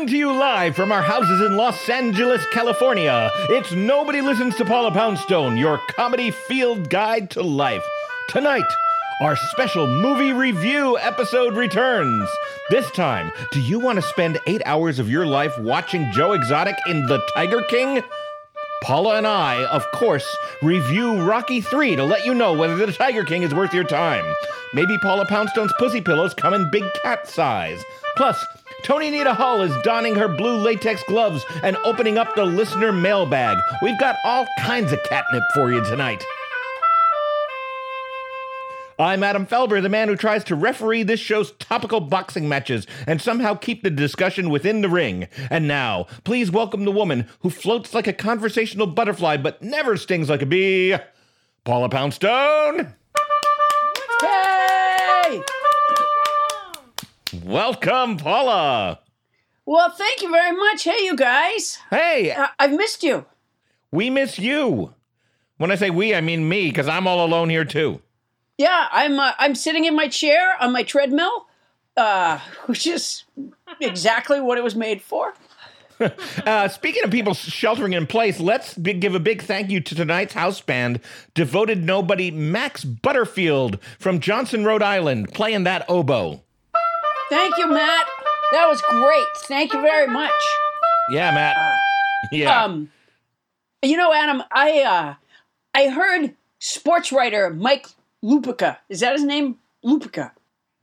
Coming to you live from our houses in Los Angeles, California, it's Nobody Listens to Paula Poundstone, your comedy field guide to life. Tonight, our special movie review episode returns. This time, do you want to spend eight hours of your life watching Joe Exotic in The Tiger King? Paula and I, of course, review Rocky 3 to let you know whether The Tiger King is worth your time. Maybe Paula Poundstone's pussy pillows come in big cat size. Plus, Tony Anita Hall is donning her blue latex gloves and opening up the listener mailbag. We've got all kinds of catnip for you tonight. I'm Adam Felber, the man who tries to referee this show's topical boxing matches and somehow keep the discussion within the ring. And now, please welcome the woman who floats like a conversational butterfly but never stings like a bee, Paula Poundstone. Welcome, Paula. Well, thank you very much. Hey, you guys. Hey, I- I've missed you. we miss you. When I say we, I mean me, because I'm all alone here too. Yeah, I'm uh, I'm sitting in my chair on my treadmill, uh, which is exactly what it was made for. Uh, speaking of people sheltering in place, let's give a big thank you to tonight's house band, devoted nobody Matt Butterfield from Johnston, Rhode Island, playing that oboe. Thank you, Matt. That was great. Thank you very much. Yeah, Matt. Yeah. Um, you know, Adam, I uh, I heard sports writer Mike Lupica. Is that his name? Lupica.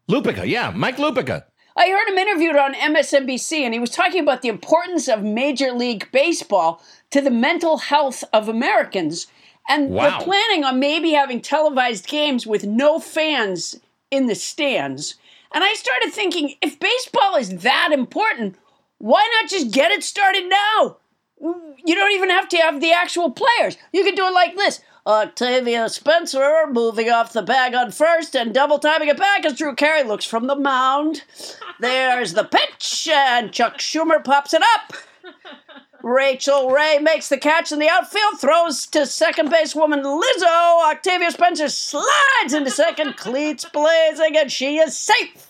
Lupica. Yeah, Mike Lupica. I heard him interviewed on MSNBC, and he was talking about the importance of Major League Baseball to the mental health of Americans. And Wow. they're planning on maybe having televised games with no fans in the stands. And I started thinking if baseball is that important, why not just get it started now? You don't even have to have the actual players. You could do it like this. Octavia Spencer moving off the bag on first and double timing it back as Drew Carey looks from the mound. There's the pitch, and Chuck Schumer pops it up. Rachel Ray makes the catch in the outfield, throws to second base woman Lizzo. Octavia Spencer slides into second, cleats blazing, and she is safe.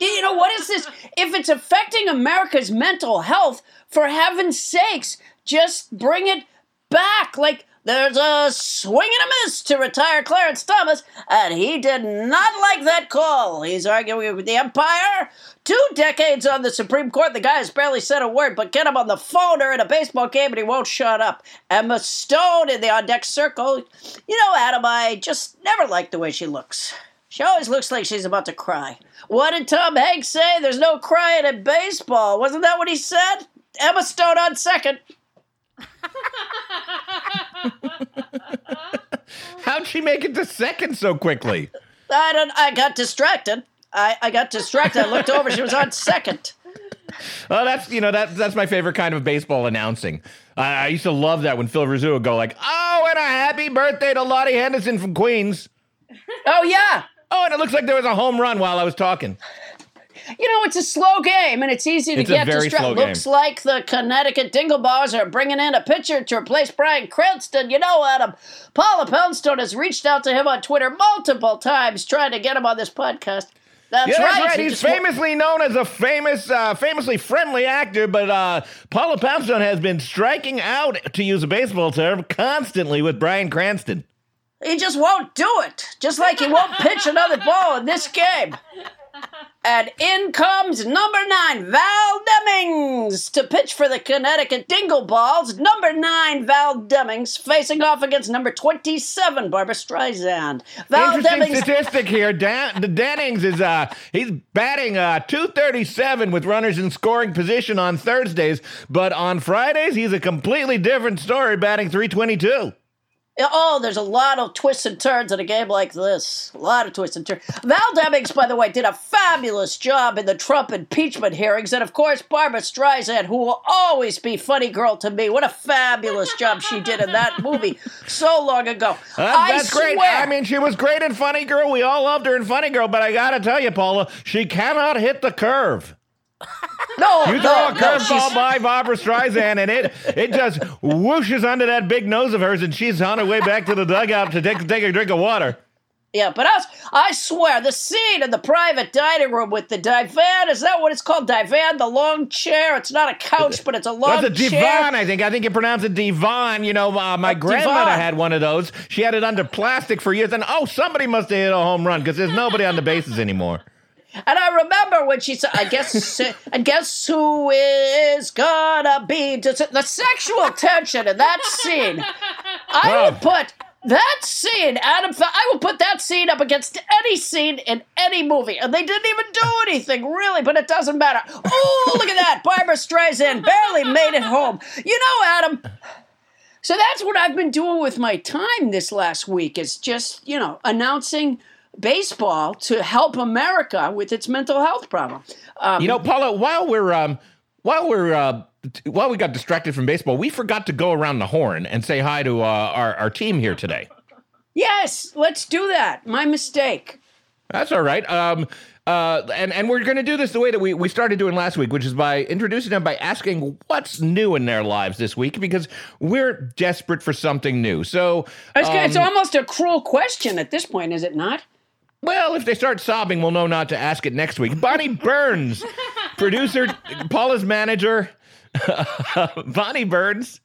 You know, what is this? If it's affecting America's mental health, for heaven's sakes, just bring it back. Like, there's a swing and a miss to retire Clarence Thomas, and he did not like that call. He's arguing with the umpire. Two decades on the Supreme Court, the guy has barely said a word, but get him on the phone or in a baseball game and he won't shut up. Emma Stone in the on deck circle. You know, Adam, I just never liked the way she looks. She always looks like she's about to cry. What did Tom Hanks say? There's no crying in baseball. Wasn't that what he said? Emma Stone on second. How'd she make it to second so quickly? I don't. I got distracted. I, I got distracted. I looked over. She was on second. Oh, that's you know that that's my favorite kind of baseball announcing. I, I used to love that when Phil Rizzuto would go like, "Oh, and a happy birthday to Lottie Henderson from Queens." Oh yeah. Oh, and it looks like there was a home run while I was talking. You know, it's a slow game and it's easy to It's get distracted. Looks game. like the Connecticut Dingleballs are bringing in a pitcher to replace Bryan Cranston. You know, Adam, Paula Poundstone has reached out to him on Twitter multiple times trying to get him on this podcast. That's Yeah, right. that's right. He He's famously known as a famous, uh, famously friendly actor, but uh, Paula Poundstone has been striking out, to use a baseball term, constantly with Bryan Cranston. He just won't do it. Just like he won't pitch another ball in this game. And in comes number nine, Val Demings, to pitch for the Connecticut Dingle Balls. Number nine, Val Demings, facing off against number 27, Barbra Streisand. Val Interesting Demings. statistic here. Dan, the Dennings is uh he's batting uh 237 with runners in scoring position on Thursdays, but on Fridays he's a completely different story, batting 322. Oh, there's a lot of twists and turns in a game like this. A lot of twists and turns. Val Demings, by the way, did a fabulous job in the Trump impeachment hearings. And of course, Barbra Streisand, who will always be funny girl to me. What a fabulous job she did in that movie so long ago. Uh, I that's great. swear. I mean, she was great in Funny Girl. We all loved her in Funny Girl, but I gotta tell you, Paula, she cannot hit the curve. No, You no, throw a curveball she's- by Barbra Streisand, and it it just whooshes under that big nose of hers, and she's on her way back to the dugout to take take a drink of water. Yeah, but I, I swear, the scene in the private dining room with the divan, is that what it's called? Divan, the long chair? It's not a couch, but it's a long chair. That's a chair. divan, I think. I think you pronounce it divan. You know, uh, my grandmother divan. had one of those. She had it under plastic for years, and oh, somebody must have hit a home run because there's nobody on the bases anymore. And I remember when she said, "I guess, and guess who is gonna be the sexual tension in that scene." I will put that scene, Adam. I will put that scene up against any scene in any movie, and they didn't even do anything really. But it doesn't matter. Oh, look at that! Barbra Streisand barely made it home. You know, Adam. So that's what I've been doing with my time this last week is just, you know, announcing baseball to help America with its mental health problem. Um, You know, Paula, while we're um, while we're uh, while we got distracted from baseball, we forgot to go around the horn and say hi to uh, our our team here today. yes, let's do that. My mistake. That's all right. Um, uh, and and we're going to do this the way that we, we started doing last week, which is by introducing them by asking what's new in their lives this week because we're desperate for something new. So, gonna- it's um, almost a cruel question at this point, is it not? Well, if they start sobbing, we'll know not to ask it next week. Bonnie Burns, producer, Paula's manager, Bonnie Burns,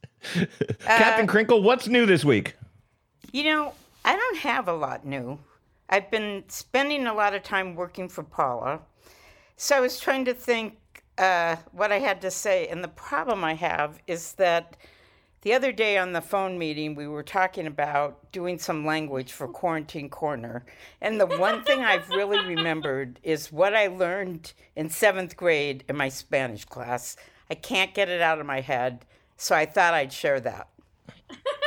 Captain Crinkle. What's new this week? You know, I don't have a lot new. I've been spending a lot of time working for Paula. So I was trying to think uh, what I had to say. And the problem I have is that the other day on the phone meeting, we were talking about doing some language for Quarantine Corner. And the one thing I've really remembered is what I learned in seventh grade in my Spanish class. I can't get it out of my head. So I thought I'd share that,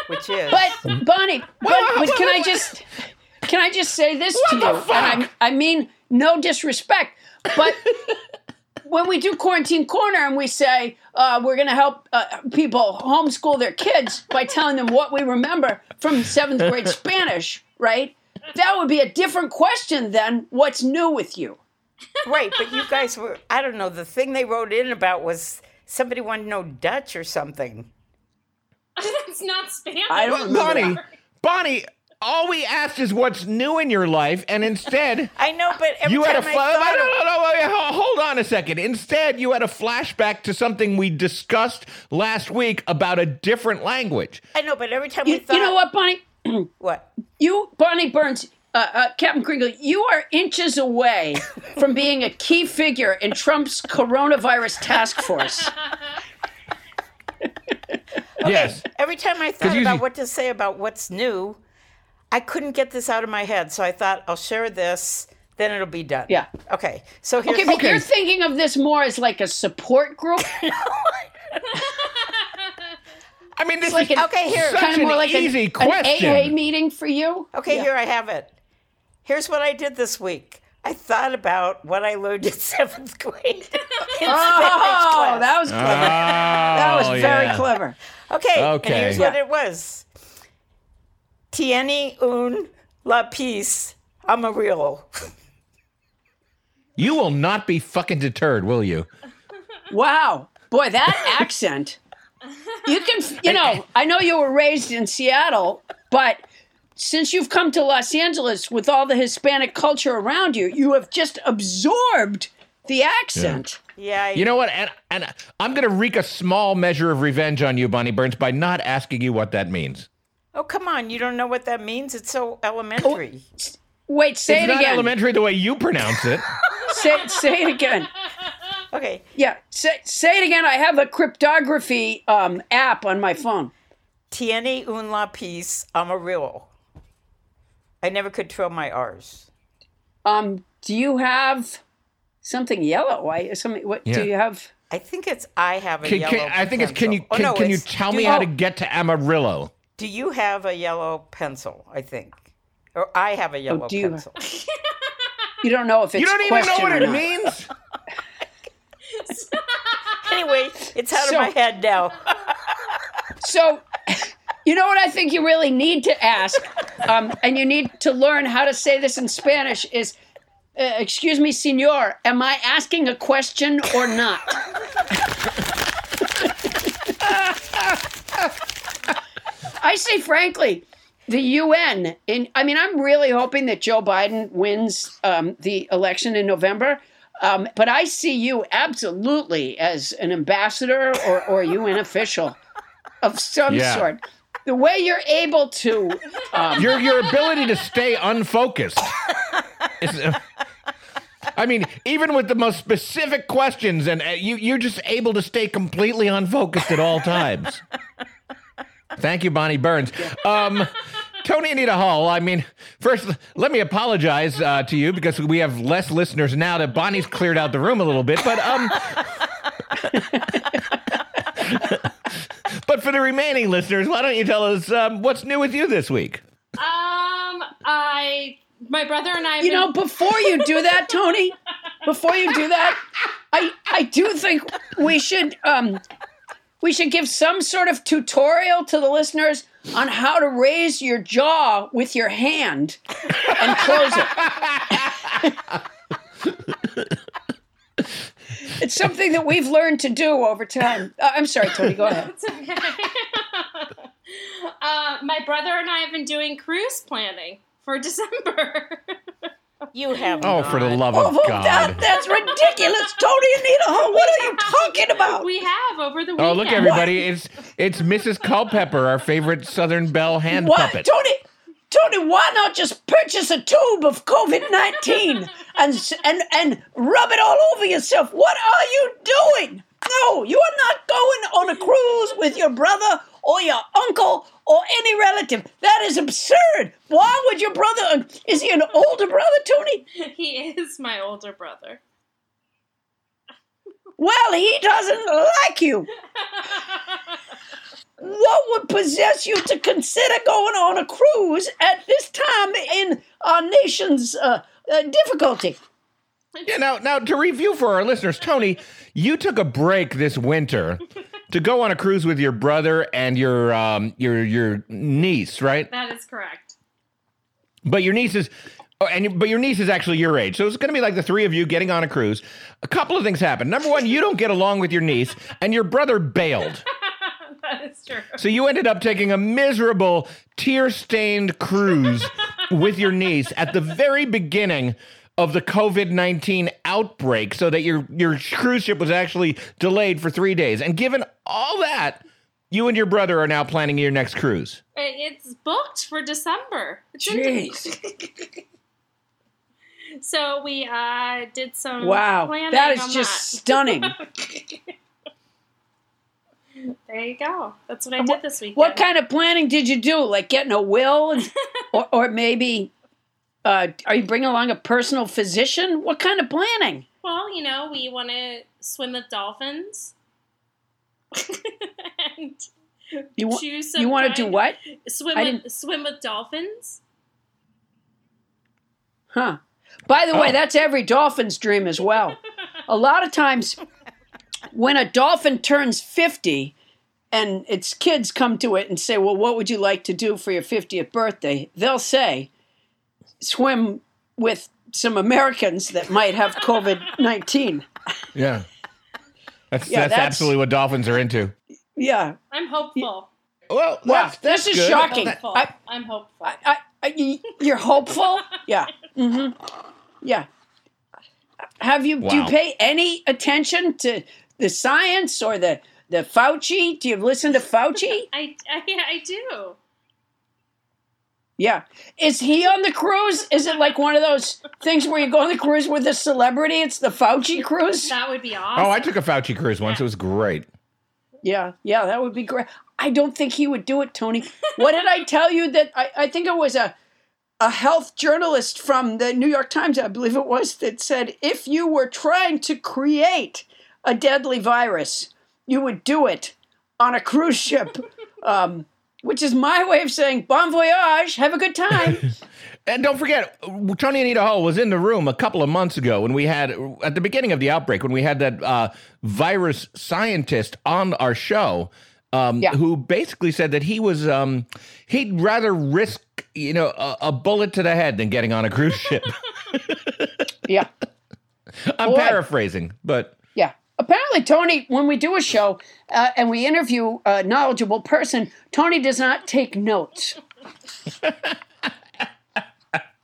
which is. But Bonnie, but, but can I just can I just say this to you? fuck? And I, I mean no disrespect, but when we do quarantine corner and we say uh, we're going to help uh, people homeschool their kids by telling them what we remember from seventh grade Spanish, right? That would be a different question than what's new with you. Right, but you guys were, I don't know, the thing they wrote in about was somebody wanted to know Dutch or something. That's not Spanish. I don't remember Bonnie. Bonnie, all we asked is what's new in your life, and instead. I know, but every You had a time fla- I thought no, of- no, no, wait, hold on a second. Instead, you had a flashback to something we discussed last week about a different language. I know, but every time You, we thought, you know what, Bonnie? What? You, Bonnie Burns, uh, uh, Captain Kringle, you are inches away from being a key figure in Trump's coronavirus task force. Yes. Every time I thought you- about what to say about what's new, I couldn't get this out of my head. So I thought I'll share this, then it'll be done. Yeah. Okay. So here's Okay, but Okay. you're thinking of this more as like a support group, I mean, this like is an- okay, here. such kind of an more like an- easy an, question. AA meeting for you. Okay, Yeah. here I have it. Here's what I did this week. I thought about what I learned in seventh grade. in Spanish Oh, class. that was clever. that was Oh, very yeah. clever. Okay. Okay. And here's what it was. Tiene un lápiz amarillo. You will not be fucking deterred, will you? Wow, boy, that accent. You can, you know, I know you were raised in Seattle, but since you've come to Los Angeles with all the Hispanic culture around you, you have just absorbed the accent. Yeah. I- You know what? And, and I'm going to wreak a small measure of revenge on you, Bonnie Burns, by not asking you what that means. Oh, come on. You don't know what that means? It's so elementary. Wait, say it's it not again. elementary the way you pronounce it. say, say it again. Okay. Yeah, say, say it again. I have a cryptography um, app on my phone. Tiene un lápiz amarillo. I never could throw my R's. Um, do you have something yellow? I something. What Yeah. do you have? I think it's I have a Can, yellow can, I think it's can you pencil. Oh, can, no, can you tell me how to get to Amarillo? Do you have a yellow pencil? I think, or I have a yellow Oh, do you- pencil. You don't know if it's You don't even know what it means. anyway, it's out So- of my head now. So, you know what I think you really need to ask, um, and you need to learn how to say this in Spanish is, uh, excuse me, senor, am I asking a question or not? I say frankly, the UN, in, I mean, I'm really hoping that Joe Biden wins um, the election in November. Um, but I see you absolutely as an ambassador or, or UN official of some Yeah. sort. The way you're able to, um, your your ability to stay unfocused. is, uh, I mean, even with the most specific questions, and uh, you you're just able to stay completely unfocused at all times. Thank you, Bonnie Burns. Um, Tony Anita Hall. I mean, first, let me apologize uh, to you because we have less listeners now that Bonnie's cleared out the room a little bit. But um, but for the remaining listeners, why don't you tell us um, what's new with you this week? Um, I, my brother and I. have you know, before you do that, Tony, before you do that, I I do think we should um we should give some sort of tutorial to the listeners on how to raise your jaw with your hand and close it. it's something that we've learned to do over time. Uh, I'm sorry, Tony. Go ahead. Okay. uh, my brother and I have been doing cruise planning for December. You have. Oh, for the not. love Oh, of that, God! that's ridiculous, Tony Anita. Hall, What are you talking about? we have over the weekend. Oh, look, everybody! It's it's Mrs. Culpepper, our favorite Southern Belle hand What, puppet. Tony? Tony, why not just purchase a tube of COVID nineteen and and and rub it all over yourself? What are you doing? No, you are not going on a cruise with your brother or your uncle or any relative. That is absurd. Why would your brother? uh, Is he an older brother, Tony? He is my older brother. Well, he doesn't like you. What would possess you to consider going on a cruise at this time in our nation's uh, uh, difficulty? Yeah, now, now to review for our listeners, Tony, you took a break this winter to go on a cruise with your brother and your um your your niece, right? That is correct. But your niece is, oh, and but your niece is actually your age, so it's going to be like the three of you getting on a cruise. A couple of things happen. Number one, you don't get along with your niece, and your brother bailed. That is true. So you ended up taking a miserable, tear-stained cruise with your niece at the very beginning of the COVID-19 outbreak so that your your cruise ship was actually delayed for 3 days. And given all that, you and your brother are now planning your next cruise. It's booked for December. It's Jeez. So we uh, did some Wow. planning That is on just that. stunning. There you go. That's what I did this week. What kind of planning did you do? Like getting a will? And, or, or maybe uh, are you bringing along a personal physician? What kind of planning? Well, you know, we want to swim with dolphins. and You, wa- choose some you want to do what? Swim I with didn't- swim with dolphins. Huh. By the way, Oh. that's every dolphin's dream as well. A lot of times, when a dolphin turns 50 and its kids come to it and say, Well, what would you like to do for your 50th birthday? They'll say, Swim with some Americans that might have COVID 19. Yeah. That's Yeah, that's, that's- absolutely what dolphins are into. Yeah. I'm hopeful. Well, Wow, that's, that's this is good. shocking. Hopeful. I- I'm hopeful. I, I, I, y- you're hopeful? Yeah. hmm Yeah. Have you do you pay any attention to the science or the the Fauci? Do you listen to Fauci? I, I I do. Yeah. Is he on the cruise? Is it like one of those things where you go on the cruise with a celebrity? It's the Fauci cruise? That would be awesome. Oh, I took a Fauci cruise once. It was great. Yeah, yeah, that would be great. I don't think he would do it, Tony. What did I tell you that I, I think it was a a health journalist from the New York Times, I believe it was, that said if you were trying to create a deadly virus, you would do it on a cruise ship. Um, which is my way of saying bon voyage, have a good time. And don't forget, Tony Anita Hall was in the room a couple of months ago when we had, at the beginning of the outbreak, when we had that uh, virus scientist on our show, um, Yeah. who basically said that he was, um, he'd rather risk, you know, a, a bullet to the head than getting on a cruise ship. yeah. I'm Boy. paraphrasing, but. Apparently, Tony, when we do a show uh, and we interview a knowledgeable person, Tony does not take notes.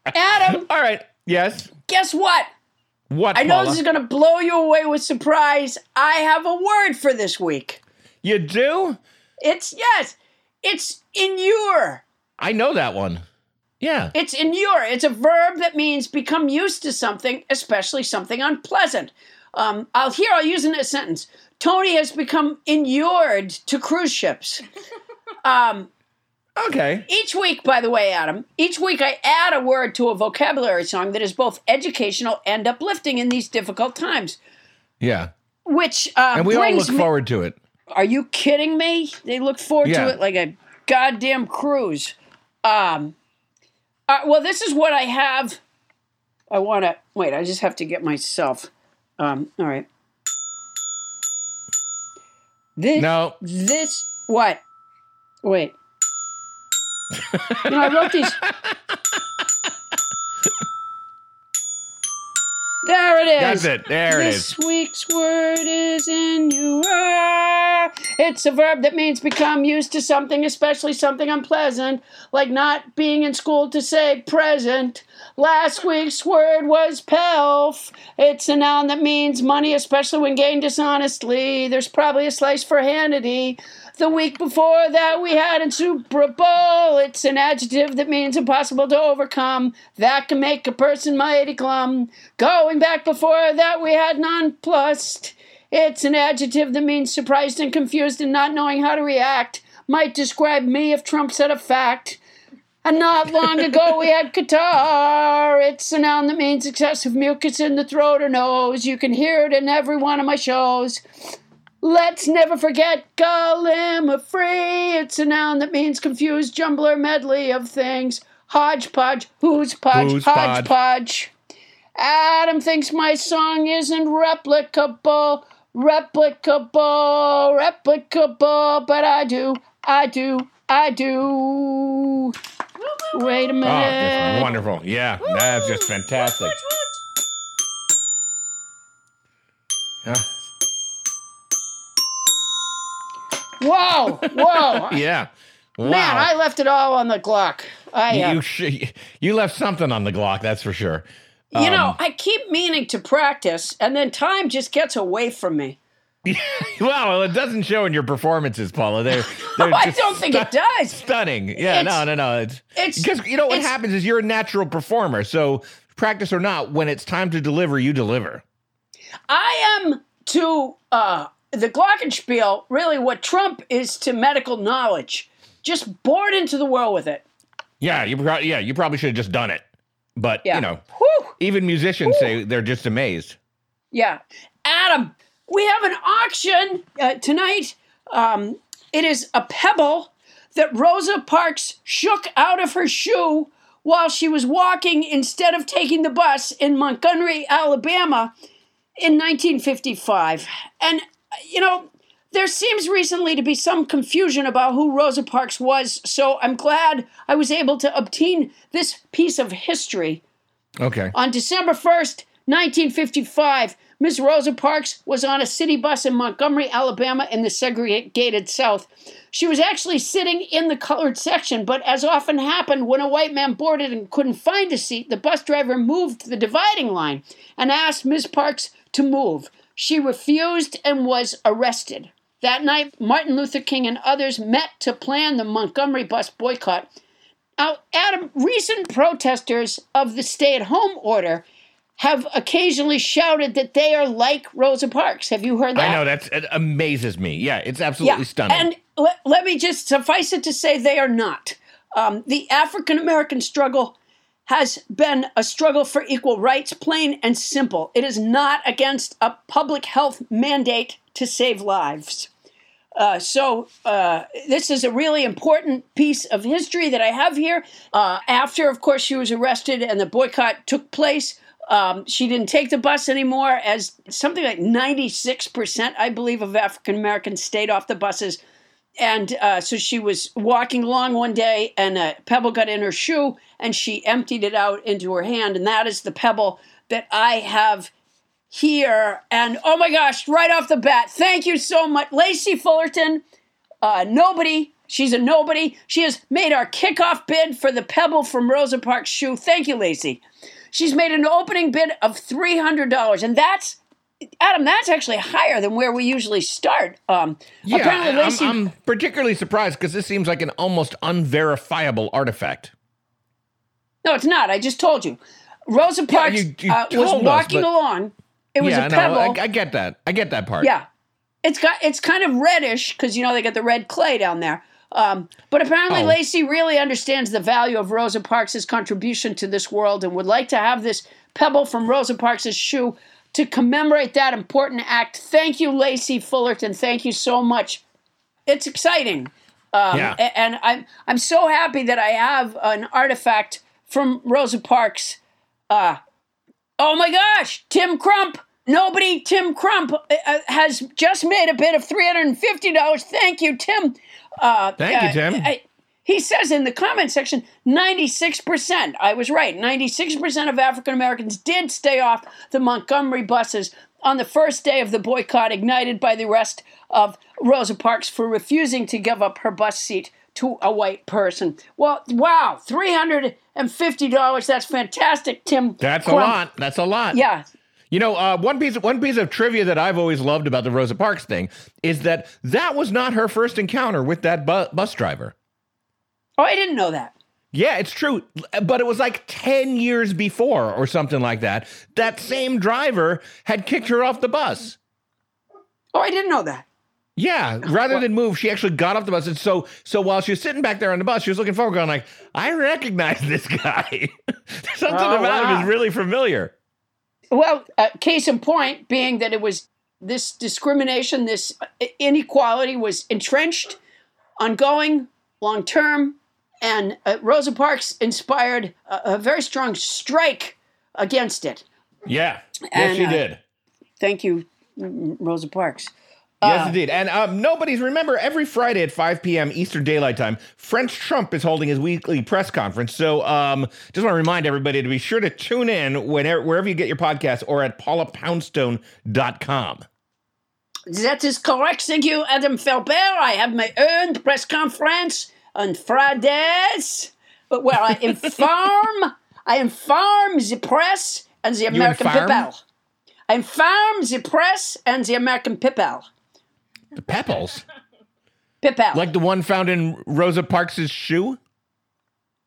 Adam, all right. Yes. guess what? What? I know Paula? this is going to blow you away with surprise. I have a word for this week. You do? It's, yes, it's inure. I know that one. Yeah. It's inure. It's a verb that means become used to something, especially something unpleasant. Um, I'll here. I'll use in a sentence. Tony has become inured to cruise ships. Um, Okay. each week, by the way, Adam, each week I add a word to a vocabulary song that is both educational and uplifting in these difficult times. Yeah. Which uh, And we all look me- forward to it. Are you kidding me? They look forward Yeah. to it like a goddamn cruise. Um, uh, well, this is what I have. I want to wait. I just have to get myself. Um, all right. This. No. This. What? Wait. you know, I wrote these. There it is. That's it. There it this week's word is inure. It's a verb that means become used to something, especially something unpleasant, like not being in school to say present. Last week's word was pelf. It's a noun that means money, especially when gained dishonestly. There's probably a slice for Hannity. The week before that, we had insuperable. It's an adjective that means impossible to overcome. That can make a person mighty glum. Going back before that, we had nonplussed. It's an adjective that means surprised and confused and not knowing how to react. Might describe me if Trump said a fact. And not long ago, we had catarrh. It's a noun that means excessive mucus in the throat or nose. You can hear it in every one of my shows. Let's never forget gallimaufry. It's a noun that means confused jumbler medley of things. Hodgepodge, who's podge, Who's podge. hodgepodge. Adam thinks my song isn't replicable, replicable, replicable, but I do, I do, I do. Wait a minute. Oh, that's wonderful. Yeah. That's just fantastic. Yeah. Whoa, whoa. Yeah. Wow. Man, I left it all on the Glock. I, uh, you, sh- you left something on the Glock, that's for sure. You Um, know, I keep meaning to practice, and then time just gets away from me. well, it doesn't show in your performances, Paula. They're, they're Oh, I don't think it does. Stunning. Yeah, no, It's- no, no. It's, it's- because you know what happens is you're a natural performer. So practice or not, when it's time to deliver, you deliver. I am to uh, the Glockenspiel really what Trump is to medical knowledge. Just born into the world with it. Yeah, you pro- yeah, you probably should have just done it. But Yeah. you know, Whew. even musicians say they're just amazed. Yeah. Adam, we have an auction uh, tonight. Um, it is a pebble that Rosa Parks shook out of her shoe while she was walking instead of taking the bus in Montgomery, Alabama in 1955. And, you know, there seems recently to be some confusion about who Rosa Parks was, so I'm glad I was able to obtain this piece of history. Okay. On December 1st, 1955, Miss Rosa Parks was on a city bus in Montgomery, Alabama, in the segregated South. She was actually sitting in the colored section, but as often happened when a white man boarded and couldn't find a seat, the bus driver moved the dividing line and asked Miss Parks to move. She refused and was arrested. That night, Martin Luther King and others met to plan the Montgomery bus boycott. Now, Adam, recent protesters of the stay at home order have occasionally shouted that they are like Rosa Parks. Have you heard that? I know that's it amazes me. Yeah, it's absolutely stunning. And let, let me just suffice it to say they are not. Um, the African American struggle has been a struggle for equal rights, plain and simple. It is not against a public health mandate to save lives. Uh, so uh, this is a really important piece of history that I have here. Uh, after, of course, she was arrested and the boycott took place, um, she didn't take the bus anymore, as something like 96%, I believe, of African Americans stayed off the buses. And uh, so she was walking along one day, and a pebble got in her shoe, and she emptied it out into her hand. And that is the pebble that I have here. And oh my gosh, right off the bat, thank you so much. Lacey Fullerton, uh, nobody. She's a nobody. She has made our kickoff bid for the pebble from Rosa Parks' shoe. Thank you, Lacey. She's made an opening bid of $300. And that's, Adam, that's actually higher than where we usually start. Um, yeah, apparently, I- I'm, I'm particularly surprised because this seems like an almost unverifiable artifact. no, it's not. I just told you. Rosa Parks you- you uh, was told us, walking but- along. It was yeah, a no, pebble. I, I get that. I get that part. Yeah, it's got it's kind of reddish because you know they got the red clay down there. Um, but apparently, Oh. Lacey really understands the value of Rosa Parks' contribution to this world and would like to have this pebble from Rosa Parks' shoe to commemorate that important act. Thank you, Lacey Fullerton. Thank you so much. It's exciting. Um, Yeah. And I'm I'm so happy that I have an artifact from Rosa Parks. Uh, oh my gosh, Tim Crump. Nobody, Tim Crump, uh, uh, has just made a bid of $350. Thank you, Tim. Uh, Thank you, uh, Tim. I- he says in the comment section 96%. I was right. 96% of African Americans did stay off the Montgomery buses on the first day of the boycott, ignited by the arrest of Rosa Parks for refusing to give up her bus seat to a white person. Well, wow, $350. That's fantastic, Tim. That's a lot. That's a lot. Yeah. You know, uh, one piece one piece of trivia that I've always loved about the Rosa Parks thing is that that was not her first encounter with that bu- bus driver. Oh, I didn't know that. Yeah, it's true, but it was like 10 years before or something like that. That same driver had kicked her off the bus. Oh, I didn't know that. Yeah, rather than move, she actually got off the bus. And so so while she was sitting back there on the bus, she was looking forward, going like, I recognize this guy. something Oh, about him is really familiar. Well, uh, case in point being that it was this discrimination, this inequality was entrenched, ongoing, long term, and uh, Rosa Parks inspired a, a very strong strike against it. Yeah. Yes, And, she uh, did. Thank you, Rosa Parks. Yes, indeed. And um, nobody's remember every Friday at 5 p.m. Eastern Daylight Time, French Trump is holding his weekly press conference. So um, just want to remind everybody to be sure to tune in whenever, wherever you get your podcast or at paulapoundstone.com. That is correct. Thank you, Adam Felber. I have my own press conference on Fridays, but where I inform, I inform the press and the American people. I inform the press and the American people. The Pepples, People. like the one found in Rosa Parks' shoe.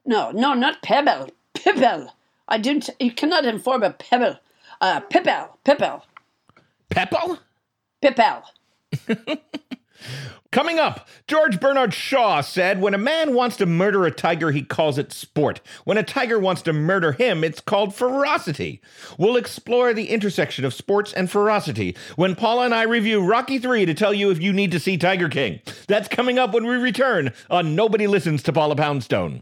no, no, not pebble. Pebble. I didn't. You cannot inform a pebble. Uh, Pebble. Pebble. Pepple? People. Coming up, George Bernard Shaw said, When a man wants to murder a tiger, he calls it sport. When a tiger wants to murder him, it's called ferocity. We'll explore the intersection of sports and ferocity when Paula and I review Rocky 3 to tell you if you need to see Tiger King. That's coming up when we return on Nobody Listens to Paula Poundstone.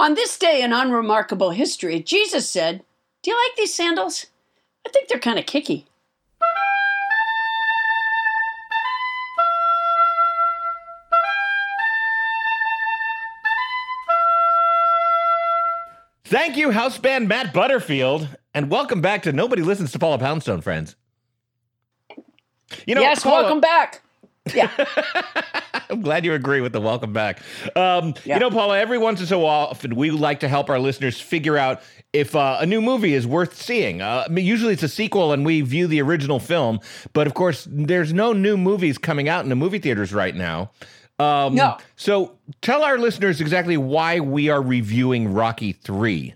On this day in unremarkable history, Jesus said, Do you like these sandals? I think they're kind of kicky. Thank you, house band Matt Butterfield, and welcome back to Nobody Listens to Paula Poundstone, friends. You know, yes, Paula- welcome back. Yeah. I'm glad you agree with the welcome back. Um, Yeah. You know, Paula, every once in so often, we like to help our listeners figure out if uh, a new movie is worth seeing. Uh, I mean, usually it's a sequel and we view the original film, but of course, there's no new movies coming out in the movie theaters right now. Um, No. So tell our listeners exactly why we are reviewing Rocky 3.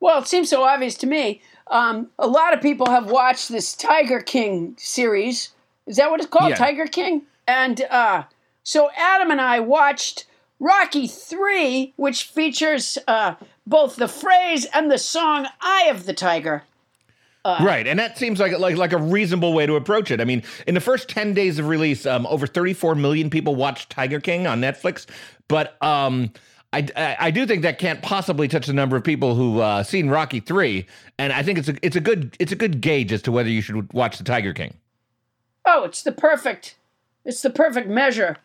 Well, it seems so obvious to me. Um, a lot of people have watched this Tiger King series. Is that what it's called? Yeah. Tiger King? And uh, so Adam and I watched Rocky 3, which features uh, both the phrase and the song Eye of the Tiger. Right, and that seems like like like a reasonable way to approach it. I mean, in the first ten days of release, um, over 34 million people watched Tiger King on Netflix, but um, I, I I do think that can't possibly touch the number of people who uh, seen Rocky three, and I think it's a it's a good it's a good gauge as to whether you should watch the Tiger King. Oh, it's the perfect, it's the perfect measure.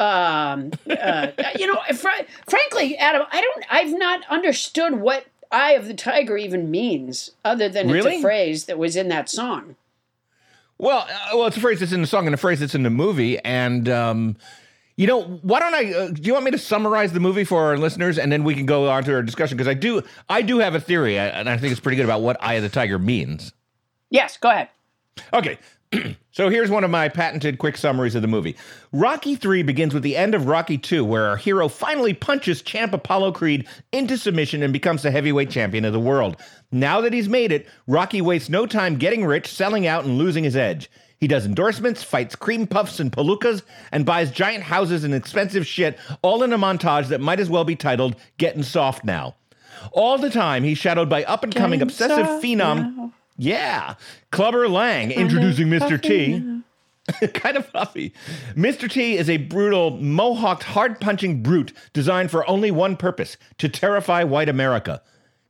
Um, uh, you know, fr- frankly, Adam, I don't, I've not understood what "Eye of the Tiger" even means, other than it's a phrase that was in that song. Well, uh, well, it's a phrase that's in the song and a phrase that's in the movie, and um, you know, why don't I? Uh, do you want me to summarize the movie for our listeners, and then we can go on to our discussion? Because I do, I do have a theory, and I think it's pretty good about what "Eye of the Tiger" means. Yes, go ahead. Okay. so here's one of my patented quick summaries of the movie. Rocky 3 begins with the end of Rocky 2, where our hero finally punches champ Apollo Creed into submission and becomes the heavyweight champion of the world. Now that he's made it, Rocky wastes no time getting rich, selling out, and losing his edge. He does endorsements, fights cream puffs and palookas, and buys giant houses and expensive shit, all in a montage that might as well be titled Getting Soft Now. All the time, he's shadowed by up and coming obsessive phenom. Yeah. Clubber Lang introducing Mr. T. kind of puffy. Mr. T is a brutal, mohawked, hard punching brute designed for only one purpose to terrify white America.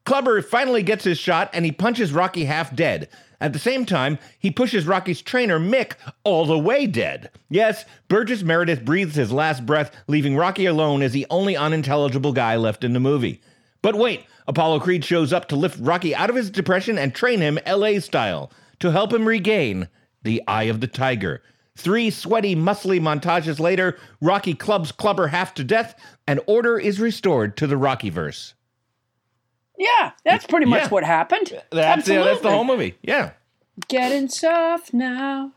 Clubber finally gets his shot and he punches Rocky half dead. At the same time, he pushes Rocky's trainer, Mick, all the way dead. Yes, Burgess Meredith breathes his last breath, leaving Rocky alone as the only unintelligible guy left in the movie. But wait, Apollo Creed shows up to lift Rocky out of his depression and train him LA style to help him regain the eye of the tiger. Three sweaty, muscly montages later, Rocky clubs Clubber half to death, and order is restored to the Rockyverse. Yeah, that's pretty much Yeah. what happened. That's, yeah, that's the whole movie. Yeah. Getting soft now.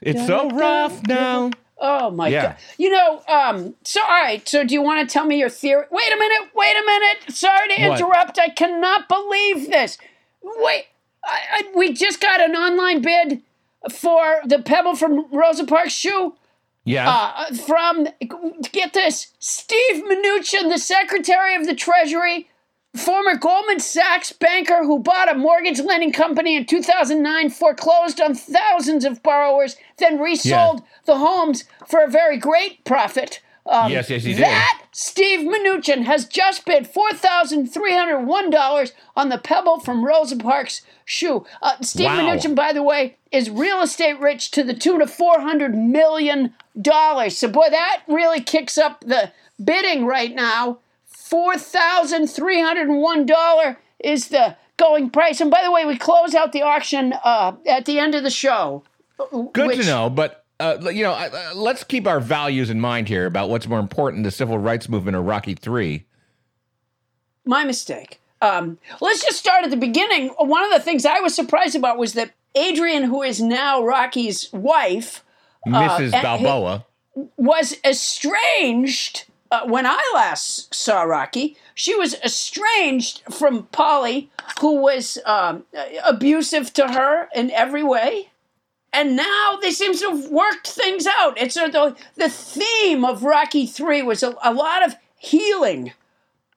It's so rough now. Oh my Yeah. god! You know, um. So all right. So do you want to tell me your theory? Wait a minute. Wait a minute. Sorry to What? interrupt. I cannot believe this. Wait. I, I, we just got an online bid for the Pebble from Rosa Parks shoe. Yeah. Uh, from get this, Steve Mnuchin, the Secretary of the Treasury, former Goldman Sachs banker who bought a mortgage lending company in 2009, foreclosed on thousands of borrowers, then resold the homes for a very great profit. Um, Yes, yes, he did. That Steve Mnuchin has just bid four thousand three hundred one dollars on the Pebble from Rosa Parks shoe. Uh, Steve Wow. Mnuchin, by the way, is real estate rich to the tune of four hundred million dollars. So, boy, that really kicks up the bidding right now. Four thousand three hundred one dollar is the going price. And by the way, we close out the auction uh, at the end of the show. Good which- to know, but uh, you know, uh, uh, let's keep our values in mind here about what's more important: the civil rights movement or Rocky Three. My mistake. Um, let's just start at the beginning. One of the things I was surprised about was that Adrian, who is now Rocky's wife, Mrs. and- Balboa. was estranged uh, when I last saw Rocky. She was estranged from Paulie, who was um, abusive to her in every way. And now they seem to have worked things out. It's a, the, the theme of Rocky 3 was a, a lot of healing.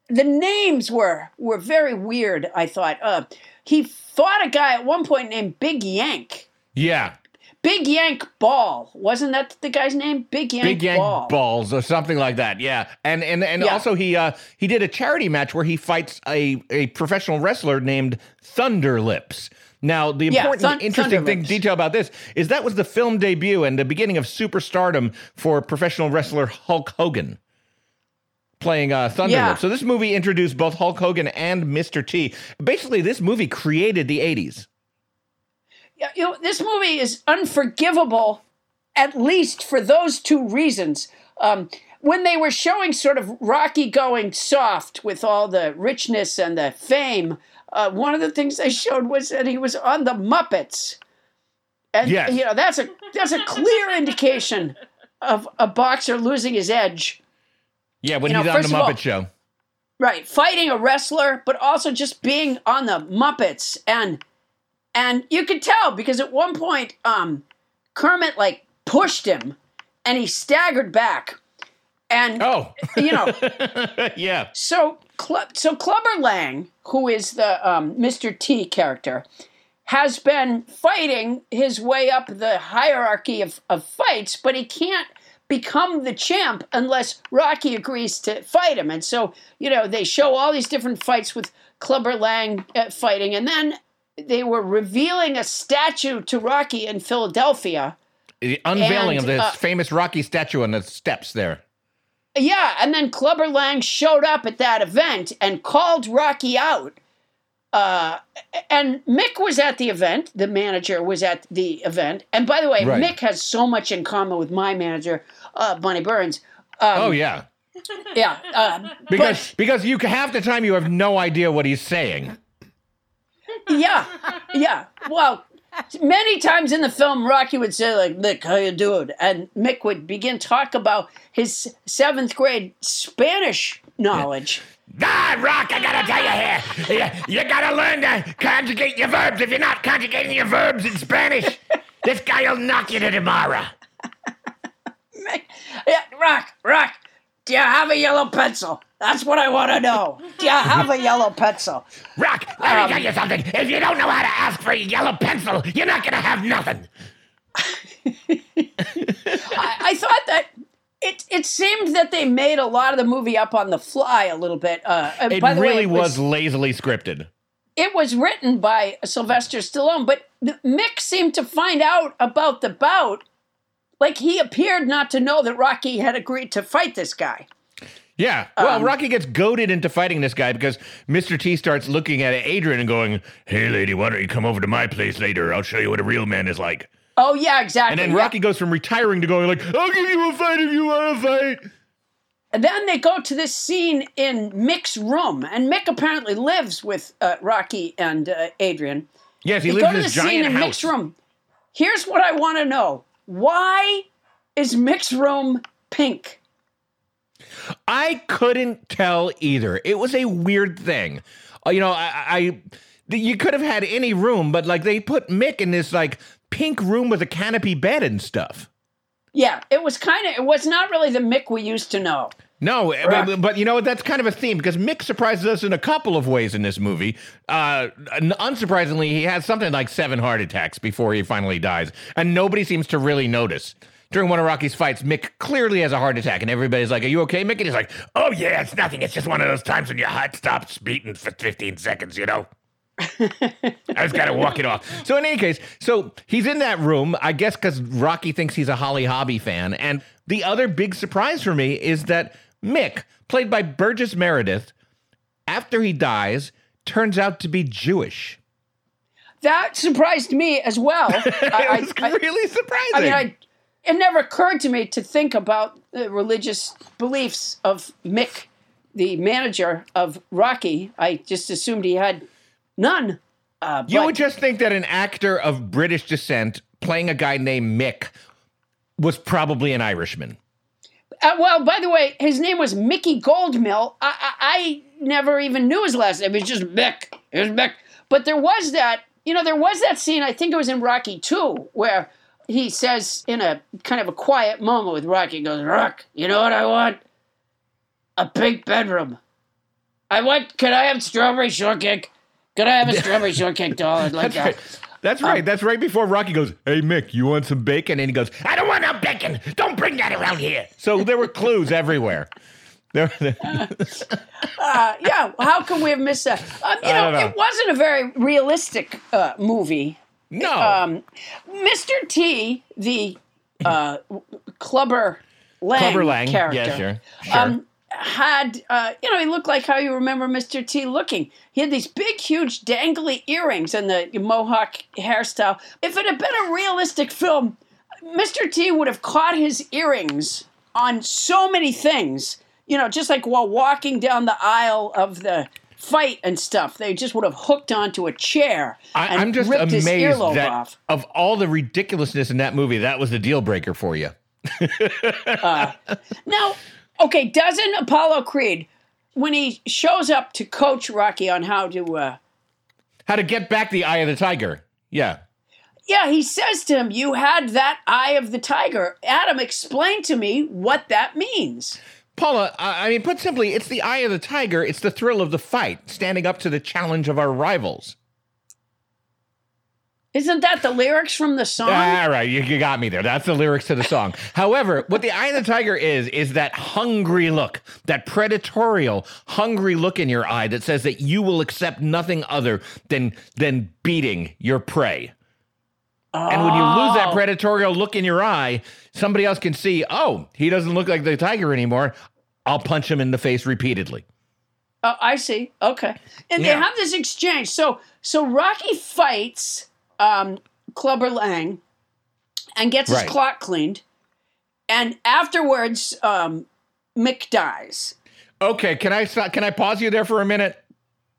The names were were very weird, I thought. Uh, he fought a guy at one point named Big Yank. Yeah, Big Yank Ball. Wasn't that the guy's name? Big Yank, Big Yank Ball. balls or something like that. Yeah, and and and Yeah. also he uh he did a charity match where he fights a a professional wrestler named Thunder Lips. Now, the Yeah, important, Thun- interesting thing, detail about this is that was the film debut and the beginning of superstardom for professional wrestler Hulk Hogan, playing uh, Thunder Yeah. Lips. So this movie introduced both Hulk Hogan and Mr. T. Basically, this movie created the '80s. You know, this movie is unforgivable, at least for those two reasons. Um, when they were showing sort of Rocky going soft with all the richness and the fame, uh, one of the things they showed was that he was on the Muppets, and Yes. you know that's a that's a clear indication of a boxer losing his edge. Yeah, when You know, he's on the of all- Muppet Show. Right, fighting a wrestler, but also just being on the Muppets, and and you could tell because at one point, um, Kermit like pushed him, and he staggered back, and Oh, you know, yeah. so so Clubber Lang, who is the um, Mr. T character, has been fighting his way up the hierarchy of, of fights, but he can't become the champ unless Rocky agrees to fight him. And so, you know, they show all these different fights with Clubber Lang uh, fighting, and then they were revealing a statue to Rocky in Philadelphia. The unveiling And, of the uh, famous Rocky statue on the steps there. Yeah, and then Clubber Lang showed up at that event and called Rocky out. Uh, and Mick was at the event. The manager was at the event. And by the way, Right. Mick has so much in common with my manager, uh, Bonnie Burns. Um, oh yeah, yeah. Uh, because because you half the time you have no idea what he's saying. Yeah, yeah. Well, many times in the film, Rocky would say like, "Mick, how you doing?" And Mick would begin talk about his seventh grade Spanish knowledge. Ah, Rock, I gotta tell you here. You, you gotta learn to conjugate your verbs. If you're not conjugating your verbs in Spanish, this guy will knock you to tomorrow. Yeah, Rock, Rock, do you have a yellow pencil? That's what I want to know. Do you have a yellow pencil? Rock, let me tell you something. If you don't know how to ask for a yellow pencil, you're not gonna have nothing. I, I thought that it it seemed that they made a lot of the movie up on the fly a little bit. Uh, uh, It by the really way, it was, lazily scripted. it was written by Sylvester Stallone, but Mick seemed to find out about the bout. Like he appeared not to know that Rocky had agreed to fight this guy. Yeah. Well, Um, Rocky gets goaded into fighting this guy because Mr. T starts looking at Adrian and going, "Hey, lady, why don't you come over to my place later? I'll show you what a real man is like." Oh yeah, exactly. And then yeah. Rocky goes from retiring to going like, "I'll give you a fight if you want to fight." And then they go to this scene in Mick's room, and Mick apparently lives with uh, Rocky and uh, Adrian. Yes, he They lives go in to the this scene giant in house. Mick's room. Here's what I want to know: Why is Mick's room pink? I couldn't tell either. It was a weird thing. Uh, you know, I, I you could have had any room, but like they put Mick in this like pink room with a canopy bed and stuff. Yeah, it was kind of. It was not really the Mick we used to know. No, but, but you know what? That's kind of a theme because Mick surprises us in a couple of ways in this movie. Uh, unsurprisingly, he has something like seven heart attacks before he finally dies, and nobody seems to really notice. During one of Rocky's fights, Mick clearly has a heart attack, and everybody's like, "Are you okay, Mick?" And he's like, Oh, yeah, it's nothing. It's just one of those times when your heart stops beating for 15 seconds, you know? I just gotta walk it off. So in any case, so he's in that room, I guess because Rocky thinks he's a Holly Hobbie fan. And the other big surprise for me is that Mick, played by Burgess Meredith, after he dies, turns out to be Jewish. That surprised me as well. I, was I- I- really surprising. I mean, I, it never occurred to me to think about the religious beliefs of Mick, the manager of Rocky. I just assumed he had none. Uh, you would just think that an actor of British descent playing a guy named Mick was probably an Irishman. Uh, well, by the way, his name was Mickey Goldmill. I, I, I never even knew his last name. It was just Mick. It was Mick. But there was that, you know, there was that scene, I think it was in Rocky 2, where he says in a kind of a quiet moment with Rocky, he goes, Rock, you know what I want? A pink bedroom. I want, could I have strawberry shortcake? Could I have a strawberry shortcake doll? I'd like that. That's right. That's right before Rocky goes, Hey, Mick, you want some bacon? And he goes, I don't want no bacon. Don't bring that around here. So there were clues everywhere. There, Uh, yeah, how can we have missed that? Um, you know, know. it wasn't a very realistic uh, movie. no. Um, Mr. T, the uh, Clubber Lang, Clubber Lang. character, Yeah, sure. Sure. um, had uh, you know he looked like how you remember Mr. T looking. He had these big, huge, dangly earrings and the mohawk hairstyle. If it had been a realistic film, Mr. T would have caught his earrings on so many things. You know, just like while walking down the aisle of the fight and stuff, they just would have hooked onto a chair I, and I'm just ripped his amazed earlobe that off. of all the ridiculousness in that movie, that was the deal breaker for you. Now, okay, doesn't Apollo Creed, when he shows up to coach Rocky on how to, uh, How to get back the eye of the tiger? Yeah. yeah, he says to him, "You had that eye of the tiger." Adam, explain to me what that means. Paula, I I mean, put simply, it's the eye of the tiger. It's the thrill of the fight, standing up to the challenge of our rivals. Isn't that the lyrics from the song? Ah, all right, you, you got me there. That's the lyrics to the song. However, what the eye of the tiger is, is that hungry look, that predatorial, hungry look in your eye that says that you will accept nothing other than than beating your prey. And when you lose that Oh. predatorial look in your eye, somebody else can see, oh, he doesn't look like the tiger anymore. I'll punch him in the face repeatedly. Oh, I see. Okay. And they have this exchange. So so Rocky fights um, Clubber Lang and gets Right. his clock cleaned. And afterwards, um, Mick dies. Okay, can I stop, can I pause you there for a minute?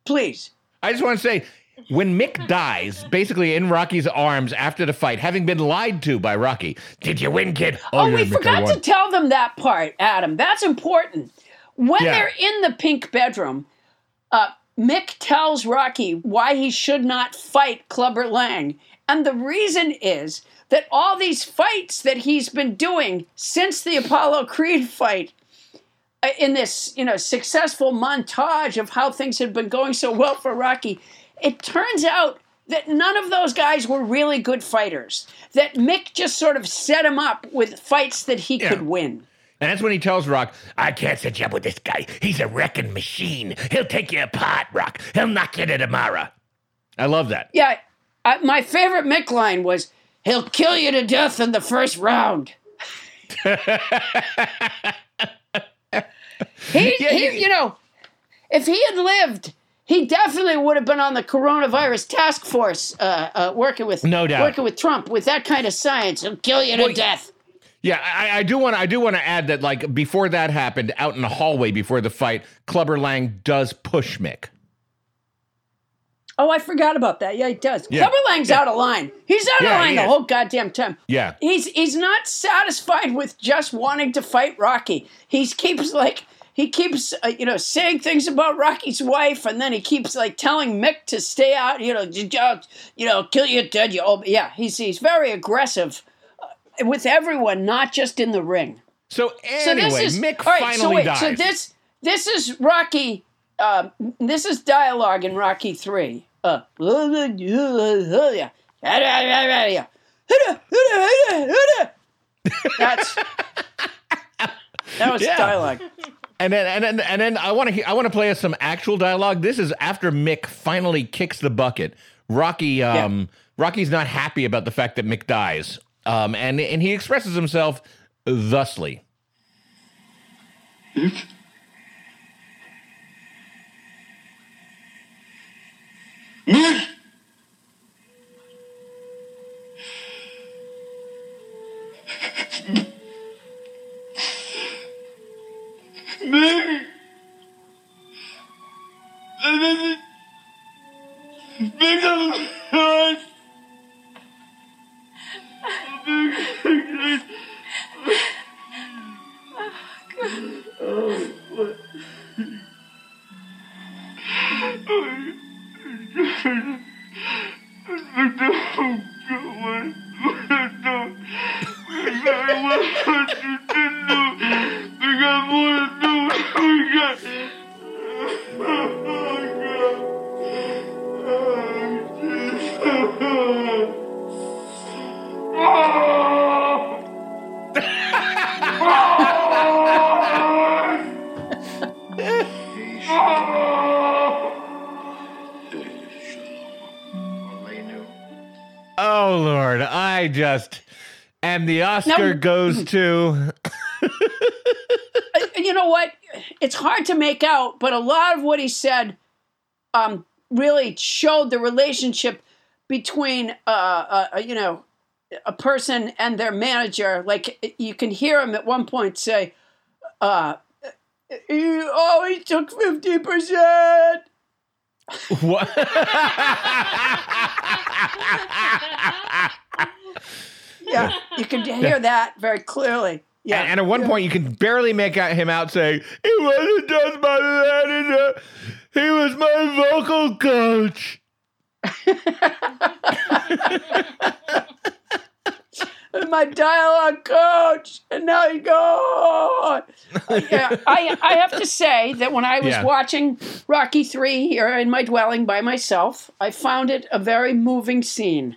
Please. I just want to say, when Mick dies, basically in Rocky's arms after the fight, having been lied to by Rocky. Did you win, kid? Oh, you're we Mick, forgot to tell them that part, Adam. That's important. When Yeah. they're in the pink bedroom, uh, Mick tells Rocky why he should not fight Clubber Lang. And the reason is that all these fights that he's been doing since the Apollo Creed fight, uh, in this you know successful montage of how things had been going so well for Rocky, it turns out that none of those guys were really good fighters. That Mick just sort of set him up with fights that he could win. And that's when he tells Rock, I can't set you up with this guy. He's a wrecking machine. He'll take you apart, Rock. He'll knock you to tomorrow. I love that. Yeah, I, my favorite Mick line was, "He'll kill you to death in the first round." he, Yeah, he, you- you know, if he had lived he definitely would have been on the coronavirus task force, uh, uh, working with No doubt. working with Trump with that kind of science. He'll kill you to Well, death. Yeah, I, I do want. I do want to add that, like before that happened, out in the hallway before the fight, Clubber Lang does push Mick. Oh, I forgot about that. Yeah, he does. Yeah. Clubber Lang's out of line. He's out Yeah, of line the whole goddamn time. Yeah. He's he's not satisfied with just wanting to fight Rocky. He keeps like he keeps uh, you know saying things about Rocky's wife, and then he keeps like telling Mick to stay out. You know, you know, kill you dead. You old. Yeah, he's he's very aggressive with everyone, not just in the ring. So So anyway, this is Mick right, so finally wait, dies. So this this is Rocky. Uh, this is dialogue in Rocky Three. Uh, that's that was Yeah. dialogue. And then and then and then I want to I want to play us some actual dialogue. This is after Mick finally kicks the bucket. Rocky um Rocky's not happy about the fact that Mick dies. Um and and he expresses himself thusly. Oh I just and the Oscar Now- goes to you know what? It's hard to make out, but a lot of what he said um, really showed the relationship between, uh, uh, uh, you know, a person and their manager. Like you can hear him at one point say, uh, "Oh, he took fifty percent." what? Yeah, you can hear that very clearly. Yeah, And, and at one point, you can barely make out him out saying, "He wasn't just my manager; he was my vocal coach." my dialogue coach, and now he's gone. yeah, I, I have to say that when I was Yeah. watching Rocky Three here in my dwelling by myself, I found it a very moving scene.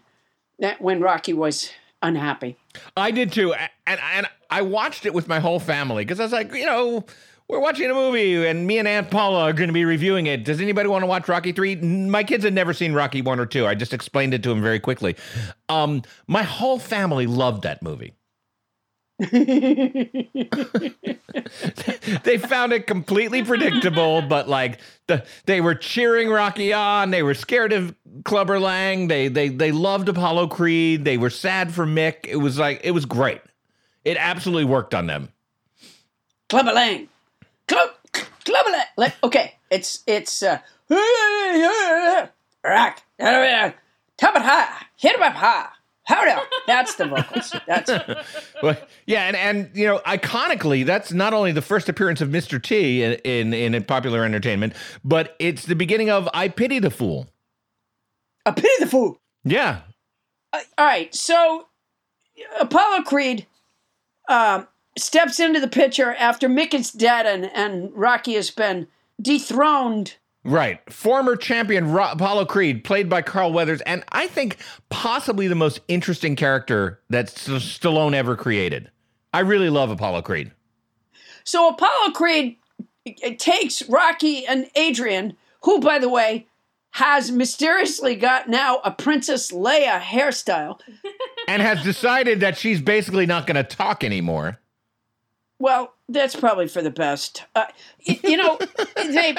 That when Rocky was unhappy. I did too, and and I watched it with my whole family because I was like, you know, we're watching a movie, and me and Aunt Paula are going to be reviewing it. Does anybody want to watch Rocky Three? My kids had never seen Rocky One or Two. I just explained it to them very quickly. Um, my whole family loved that movie. They found it completely predictable, but like the they were cheering Rocky on. They were scared of Clubber Lang. They they they loved Apollo Creed. They were sad for Mick. It was like it was great. It absolutely worked on them. Clubber Lang. Club Clubber Lang. Okay, it's it's uh rock. Top it high. Hit him up high. Howdy. That's the vocals. That's Well, yeah, and and you know, iconically, that's not only the first appearance of Mr. T in in, in popular entertainment, but it's the beginning of I Pity the Fool. I pity the fool. Yeah, Uh, all right, so Apollo Creed um, steps into the picture after Mick is dead and, and Rocky has been dethroned. Right. Former champion Ro- Apollo Creed, played by Carl Weathers, and I think possibly the most interesting character that S- Stallone ever created. I really love Apollo Creed. So Apollo Creed takes Rocky and Adrian, who, by the way, has mysteriously got now a Princess Leia hairstyle. And has decided that she's basically not going to talk anymore. Well, that's probably for the best. Uh, y- you know, they.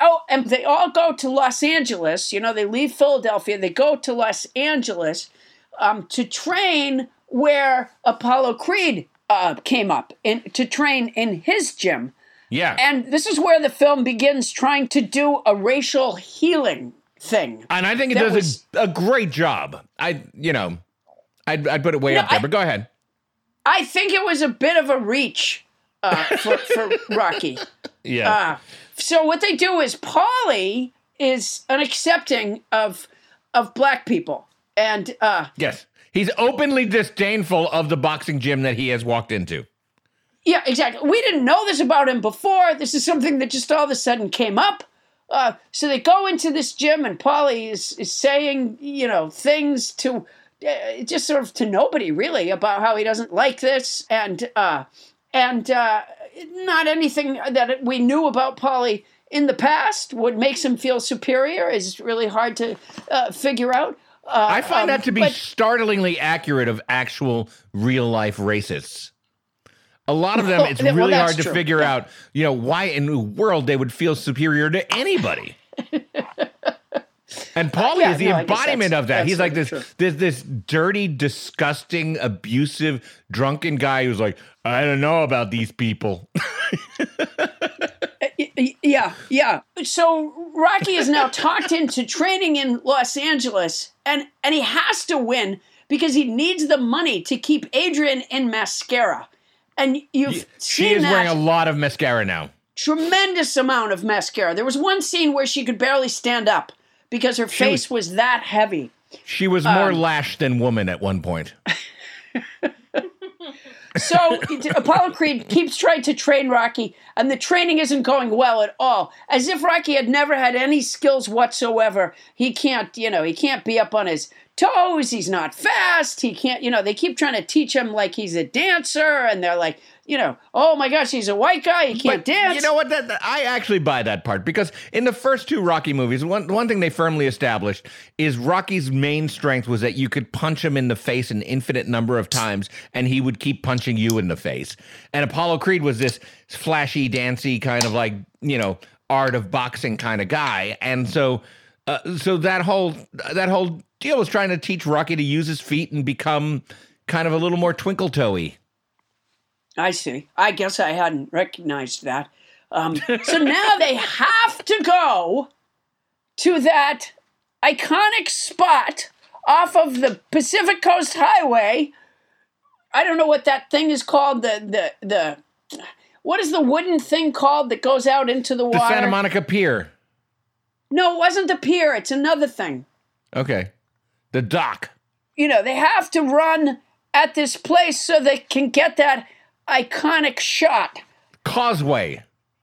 Oh, and they all go to Los Angeles. You know, they leave Philadelphia. They go to Los Angeles um, to train where Apollo Creed uh, came up in, to train in his gym. Yeah. And this is where the film begins trying to do a racial healing thing. And I think it does was- a, a great job. I, you know, I'd, I'd put it way No, up there, I- but go ahead. I think it was a bit of a reach uh, for, for Rocky. Yeah. Uh, so what they do is Paulie is an accepting of of black people, and uh, yes. He's openly disdainful of the boxing gym that he has walked into. yeah, exactly. We didn't know this about him before. This is something that just all of a sudden came up. Uh, so they go into this gym, and Paulie is is saying, you know, things to uh, just sort of to nobody really about how he doesn't like this, and uh, and uh, not anything that we knew about Paulie in the past. What makes him feel superior is really hard to uh, figure out. Uh, I find um, that to be but- startlingly accurate of actual real life racists. A lot of them, Well, it's well, really that's hard to true, figure yeah. out, you know, why in the world they would feel superior to anybody. And Paulie yeah, is the no, embodiment of that. He's like this, true. this, this dirty, disgusting, abusive, drunken guy who's like, I don't know about these people. Eh, yeah, yeah. So Rocky is now talked into training in Los Angeles, and and he has to win because he needs the money to keep Adrian in mascara. And you've she seen is that wearing a lot of mascara now. tremendous amount of mascara. There was one scene where she could barely stand up because her face was that heavy. She was more Um, lashed than woman at one point. So Apollo Creed keeps trying to train Rocky, and the training isn't going well at all. As if Rocky had never had any skills whatsoever. He can't, you know, he can't be up on his toes. He's not fast. He can't, you know, they keep trying to teach him like he's a dancer, and they're like, you know, oh my gosh, he's a white guy. He can't But dance. You know what? That, that- I actually buy that part because in the first two Rocky movies, one one thing they firmly established is Rocky's main strength was that you could punch him in the face an infinite number of times, and he would keep punching you in the face. And Apollo Creed was this flashy, dancy kind of like you know art of boxing kind of guy, and so uh, so that whole that whole deal was trying to teach Rocky to use his feet and become kind of a little more twinkle toey. I see. I guess I hadn't recognized that. Um, so now they have to go to that iconic spot off of the Pacific Coast Highway. I don't know what that thing is called. The the the what is the wooden thing called that goes out into the water? The water? Santa Monica Pier. no, it wasn't the pier. It's another thing. Okay. The dock. You know, they have to run at this place so they can get that iconic shot. Causeway.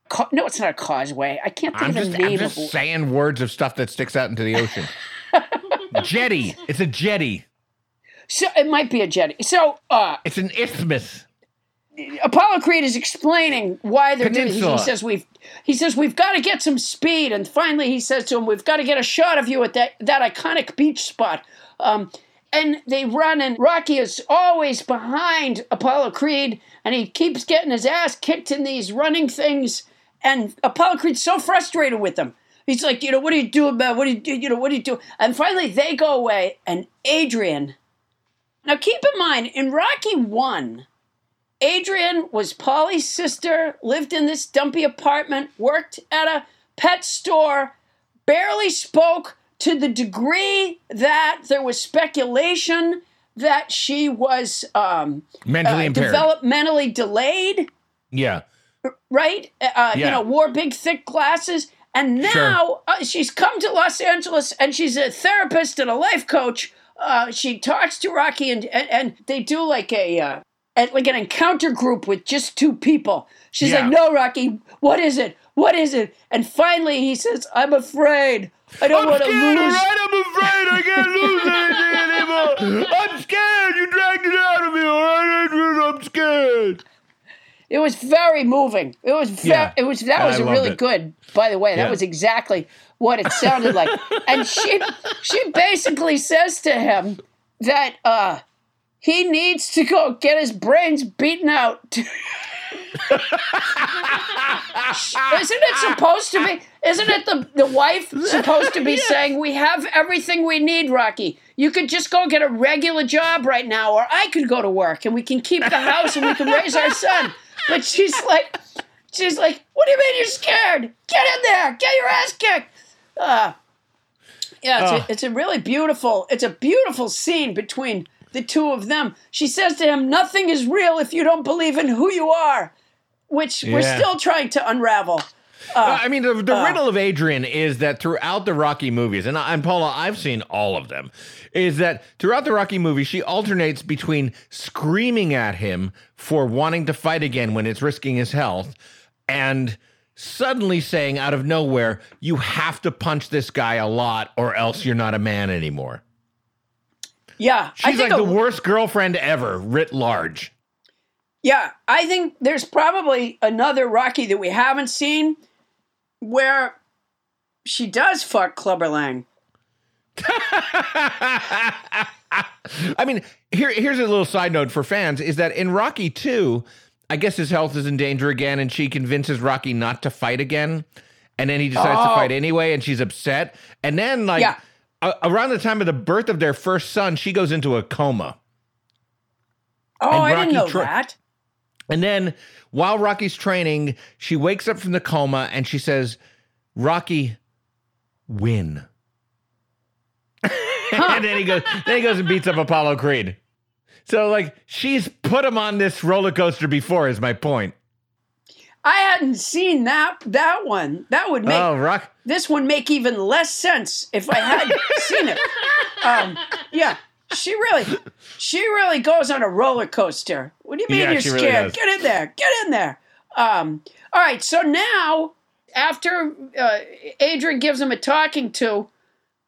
Ca- no, it's not a causeway. I can't think I'm of the just, I'm just of saying words of stuff that sticks out into the ocean. jetty. It's a jetty. So it might be a jetty. So uh, It's an isthmus. Apollo Creed is explaining why they're doing this. He says we've he says we've got to get some speed, and finally he says to him, "We've got to get a shot of you at that that iconic beach spot." Um, and they run, and Rocky is always behind Apollo Creed, and he keeps getting his ass kicked in these running things. And Apollo Creed's so frustrated with them. He's like, you know, what do you doing, man? What do you do? You know, what do you do? And finally, they go away, and Adrian. Now, keep in mind, in Rocky One, Adrian was Paulie's sister, lived in this dumpy apartment, worked at a pet store, barely spoke to the degree that there was speculation that she was um, Mentally uh, impaired. developmentally delayed, yeah. right? Uh, You know, wore big, thick glasses. And now Sure. uh, she's come to Los Angeles and she's a therapist and a life coach. Uh, she talks to Rocky and, and, and they do like a. Uh, like an encounter group with just two people. She's Yeah. like, "No, Rocky, what is it? What is it?" And finally, he says, "I'm afraid. I don't want to lose." I'm afraid I can't lose anything anymore. I'm scared. You dragged it out of me, all right? Adrian, I'm scared. It was very moving. It was very, Yeah. it was that was loved really it. good. By the way, that Yeah. was exactly what it sounded like. and she she basically says to him that uh he needs to go get his brains beaten out. Isn't it supposed to be? Isn't it the, the wife supposed to be saying, We have everything we need, Rocky? You could just go get a regular job right now, or I could go to work and we can keep the house and we can raise our son. But she's like, She's like, What do you mean you're scared? Get in there, get your ass kicked. Uh, yeah, it's, Oh. a, it's a really beautiful, it's a beautiful scene between the two of them. She says to him, Nothing is real if you don't believe in who you are, which we're still trying to unravel. I mean, the, the uh. riddle of Adrian is that throughout the Rocky movies, and, and Paula, I've seen all of them, is that throughout the Rocky movies, she alternates between screaming at him for wanting to fight again when it's risking his health and suddenly saying out of nowhere, you have to punch this guy a lot or else you're not a man anymore. Yeah, I She's think like a- the worst girlfriend ever, writ large. Yeah, I think there's probably another Rocky that we haven't seen where she does fuck Clubber Lang. I mean, here here's a little side note for fans is that in Rocky 2, I guess his health is in danger again and she convinces Rocky not to fight again. And then he decides to Oh. fight anyway and she's upset. And then like Yeah. Around the time of the birth of their first son, she goes into a coma. Oh, And I Rocky didn't know tr- that. And then while Rocky's training, she wakes up from the coma and she says, "Rocky, win." and then he goes, then he goes and beats up Apollo Creed. So like she's put him on this roller coaster before. Is my point. I hadn't seen that that one. That would make oh, Rock. this one make even less sense if I had seen it. Um, yeah, she really, she really goes on a roller coaster. What do you mean Yeah, you're she really scared? Get in there, get in there. Um, all right, so now after uh, Adrian gives him a talking to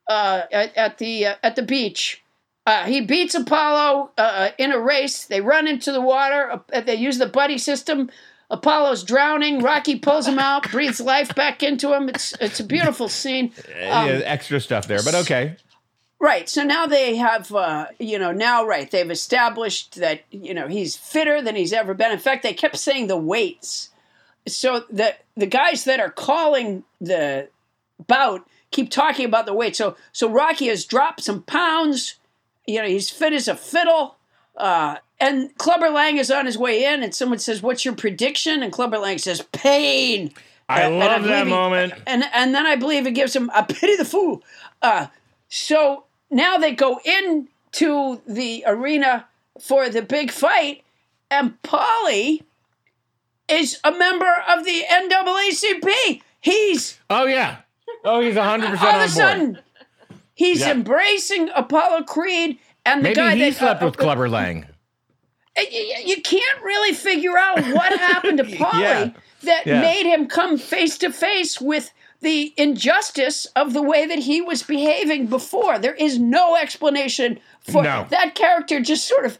uh, at, at the uh, at the beach. Uh, he beats Apollo uh, in a race. They run into the water. Uh, they use the buddy system. Apollo's drowning. Rocky pulls him out, breathes life back into him. It's it's a beautiful scene. Um, yeah, extra stuff there, but okay. Right. So now they have, uh, you know, now, right, they've established that, you know, he's fitter than he's ever been. In fact, they kept saying the weights. So the, the guys that are calling the bout keep talking about the weight. So, so Rocky has dropped some pounds. You know, he's fit as a fiddle. Uh, and Clubber Lang is on his way in, and someone says, What's your prediction? And Clubber Lang says, Pain. I And- and love that he- moment. and and then I believe it gives him a pity the fool. Uh, so now they go into the arena for the big fight, and Paulie is a member of the NAACP. He's Oh yeah. Oh, he's hundred percent all on of a sudden he's Yeah. embracing Apollo Creed and the Maybe guy he that slept uh, with Clubber Lang. You, you- can't really figure out what happened to Paulie Yeah. that Yeah. made him come face to face with the injustice of the way that he was behaving before. There is no explanation for No. that character just sort of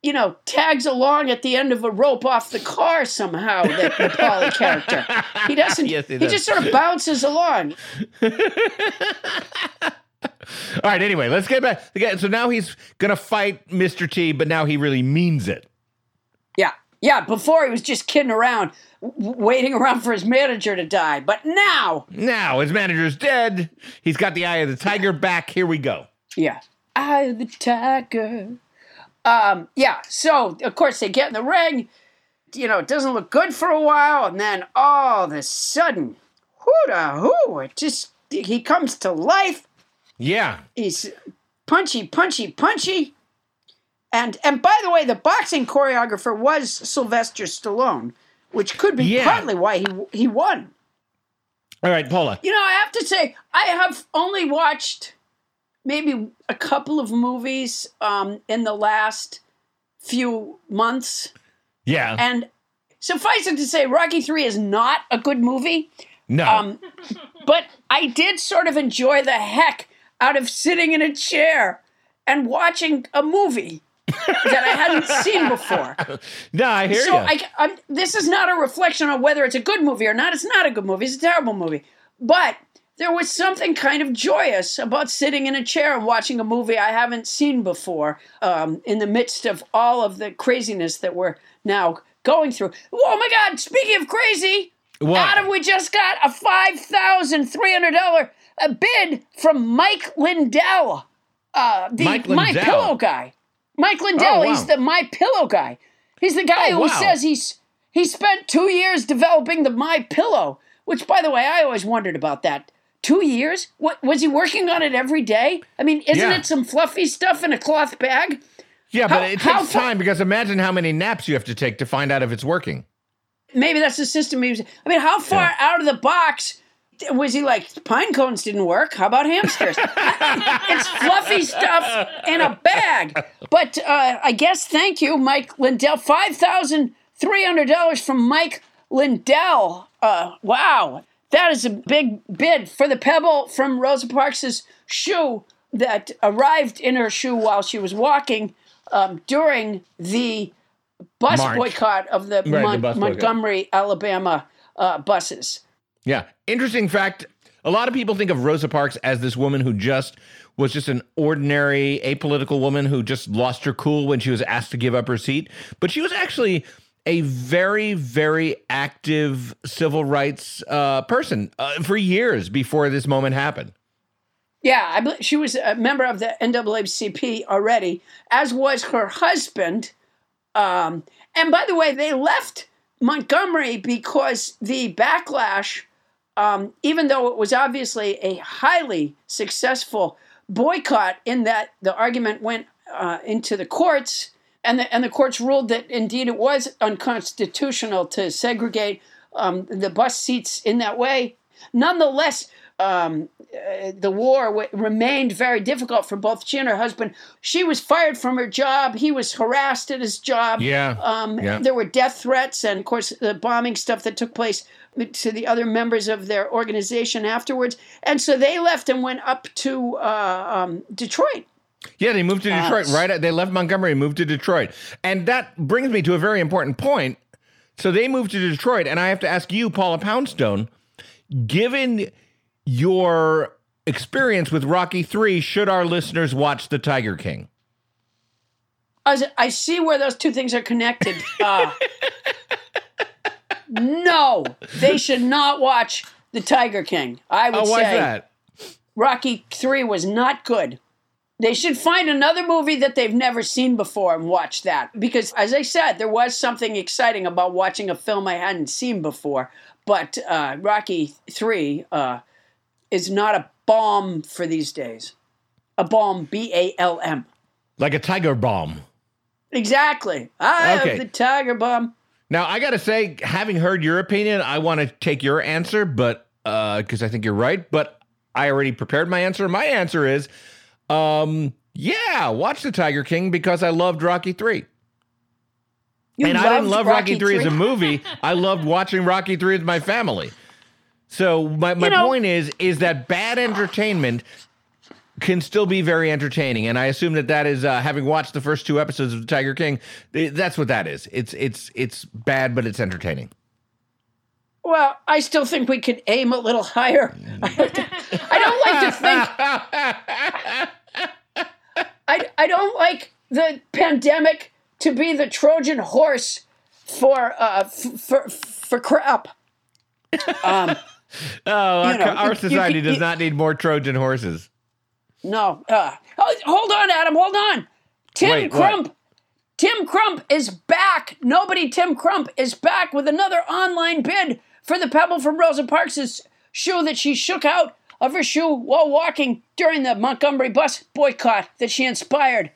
you know, tags along at the end of a rope off the car somehow, the, the Paulie character. He doesn't, Yes, he he, does. just sort of bounces along. All right. Anyway, let's get back. So now he's gonna fight Mr. T, but now he really means it. Yeah. Yeah. Before he was just kidding around, w- waiting around for his manager to die. But now, Now his manager's dead. He's got the eye of the tiger back. Here we go. yeah. Eye of the tiger. Um, yeah. So, of course, they get in the ring. You know, it doesn't look good for a while. And then all of a sudden, whoo da whoo, it just, he comes to life. Yeah. He's punchy, punchy, punchy. And and by the way, the boxing choreographer was Sylvester Stallone, which could be Yeah. partly why he he won. All right, Paula. You know, I have to say, I have only watched maybe a couple of movies um, in the last few months, Yeah. and suffice it to say, Rocky Three is not a good movie. no. Um, but I did sort of enjoy the heck out of sitting in a chair and watching a movie that I hadn't seen before. No, I hear so you. So this is not a reflection on whether it's a good movie or not. It's not a good movie. It's a terrible movie. But there was something kind of joyous about sitting in a chair and watching a movie I haven't seen before um, in the midst of all of the craziness that we're now going through. Oh my God, speaking of crazy, what? Adam, we just got a $5,300 a bid from Mike Lindell, uh, the Mike Lindell. My Pillow guy. Mike Lindell, oh, wow. he's the My Pillow guy. He's the guy oh, who wow. says he's he spent two years developing the My Pillow, which, by the way, I always wondered about that. Two years? What was he working on it every day? I mean, isn't yeah. it some fluffy stuff in a cloth bag? Yeah, how, but it takes time because imagine how many naps you have to take to find out if it's working. Maybe that's the system. He was, I mean, how far yeah. out of the box was he like, pine cones didn't work? How about hamsters? it's fluffy stuff in a bag. But uh, I guess, thank you, Mike Lindell. $5,300 from Mike Lindell. Uh, wow. That is a big bid for the pebble from Rosa Parks' shoe that arrived in her shoe while she was walking um, during the bus March. boycott of the, the Mon- boycott. Montgomery, Alabama uh, buses. Yeah. Interesting fact. A lot of people think of Rosa Parks as this woman who just was just an ordinary apolitical woman who just lost her cool when she was asked to give up her seat. But she was actually a very, very active civil rights uh, person uh, for years before this moment happened. Yeah, I believe she was a member of the NAACP already, as was her husband. Um, and by the way, they left Montgomery because the backlash, um, even though it was obviously a highly successful boycott, in that the argument went uh, into the courts, and the and the courts ruled that indeed it was unconstitutional to segregate um, the bus seats in that way. Nonetheless, um, uh, the war w- remained very difficult for both she and her husband. She was fired from her job. He was harassed at his job. Yeah, Um, yeah. There were death threats and, of course, the bombing stuff that took place to the other members of their organization afterwards. And so they left and went up to uh, um, Detroit. Yeah, they moved to Detroit. Yes. Right, they left Montgomery and moved to Detroit, and that brings me to a very important point. So they moved to Detroit, and I have to ask you, Paula Poundstone, given your experience with Rocky Three, should our listeners watch The Tiger King? I, I see where those two things are connected. Uh, no, they should not watch The Tiger King. I would Oh, why say that? Rocky 3 was not good. They should find another movie that they've never seen before and watch that. Because, as I said, there was something exciting about watching a film I hadn't seen before. But uh, Rocky 3 uh, is not a balm for these days. A balm, B A L M. Like a tiger balm. Exactly. I Okay. have the tiger balm. Now, I got to say, having heard your opinion, I want to take your answer, but because I think you're right, but I already prepared my answer. My answer is, um, yeah, watch The Tiger King because I loved Rocky 3. You and I didn't love Rocky, Rocky 3 as a movie. I loved watching Rocky 3 with my family. So my, my You know- point is is that bad entertainment can still be very entertaining and I assume that that is uh, having watched the first two episodes of Tiger King that's what that is. It's it's it's bad but it's entertaining. Well, I still think we could aim a little higher. I don't like to think. I, I don't like the pandemic to be the Trojan horse for uh, f- for for crap. Um, Oh, our, You know, our you- you society does not need more Trojan horses. No, uh, hold on, Adam, hold on. Tim Wait, what? Crump. Tim Crump is back. Nobody Tim Crump is back with another online bid for the pebble from Rosa Parks' shoe that she shook out of her shoe while walking during the Montgomery bus boycott that she inspired.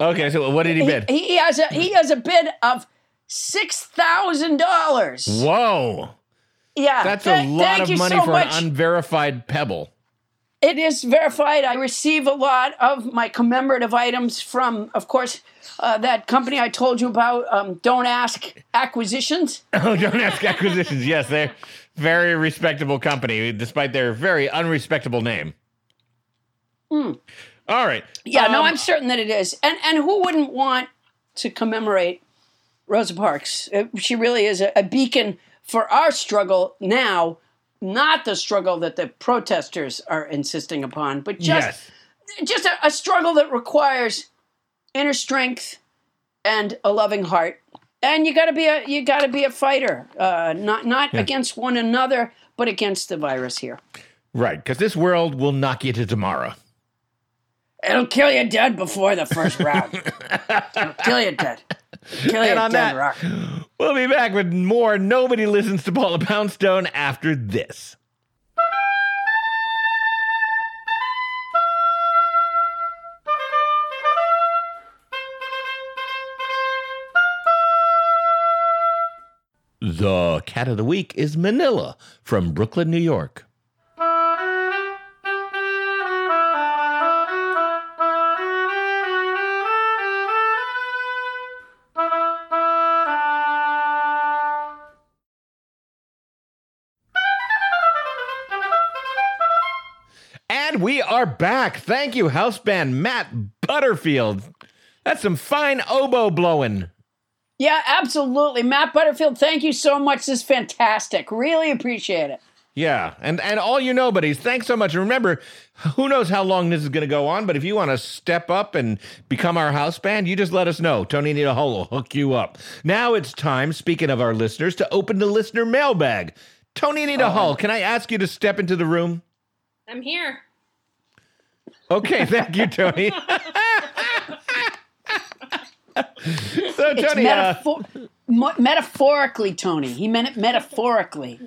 Okay, so what did he He, bid? he has a he has a bid of six thousand dollars. Whoa. Yeah, That's th- a lot of money so for much. an unverified pebble. It is verified. I receive a lot of my commemorative items from, of course, uh, that company I told you about. Um, Don't ask acquisitions. Oh, don't ask acquisitions. Yes, they're very respectable company, despite their very unrespectable name. All right. Yeah, no, Um, I'm certain that it is. And and who wouldn't want to commemorate Rosa Parks? Uh, She really is a, a beacon for our struggle now, not the struggle that the protesters are insisting upon, but just yes. just a, a struggle that requires inner strength and a loving heart. and you got to be a you got to be a fighter, uh, not not against one another, but against the virus here. Right, because this world will knock you to tomorrow. It'll kill you dead before the first round. It'll kill you dead. Kill And on that- Rock. We'll be back with more Nobody Listens to Paula Poundstone after this. The cat of the week is Manila from Brooklyn, New York. And we are back. Thank you, house band Matt Butterfield. That's some fine oboe blowing. Yeah, absolutely, Matt Butterfield. Thank you so much. This is fantastic. Really appreciate it. Yeah, and and all you nobodies, thanks so much. And remember, who knows how long this is going to go on, but if you want to step up and become our house band, you just let us know. Tony Anita Hall will hook you up. Now it's time, speaking of our listeners, to open the listener mailbag. Tony Anita Hall, oh, can I ask you to step into the room? I'm here. Okay, thank you, Tony. so, It's Tony, uh, mo- metaphorically, Tony. He meant it metaphorically.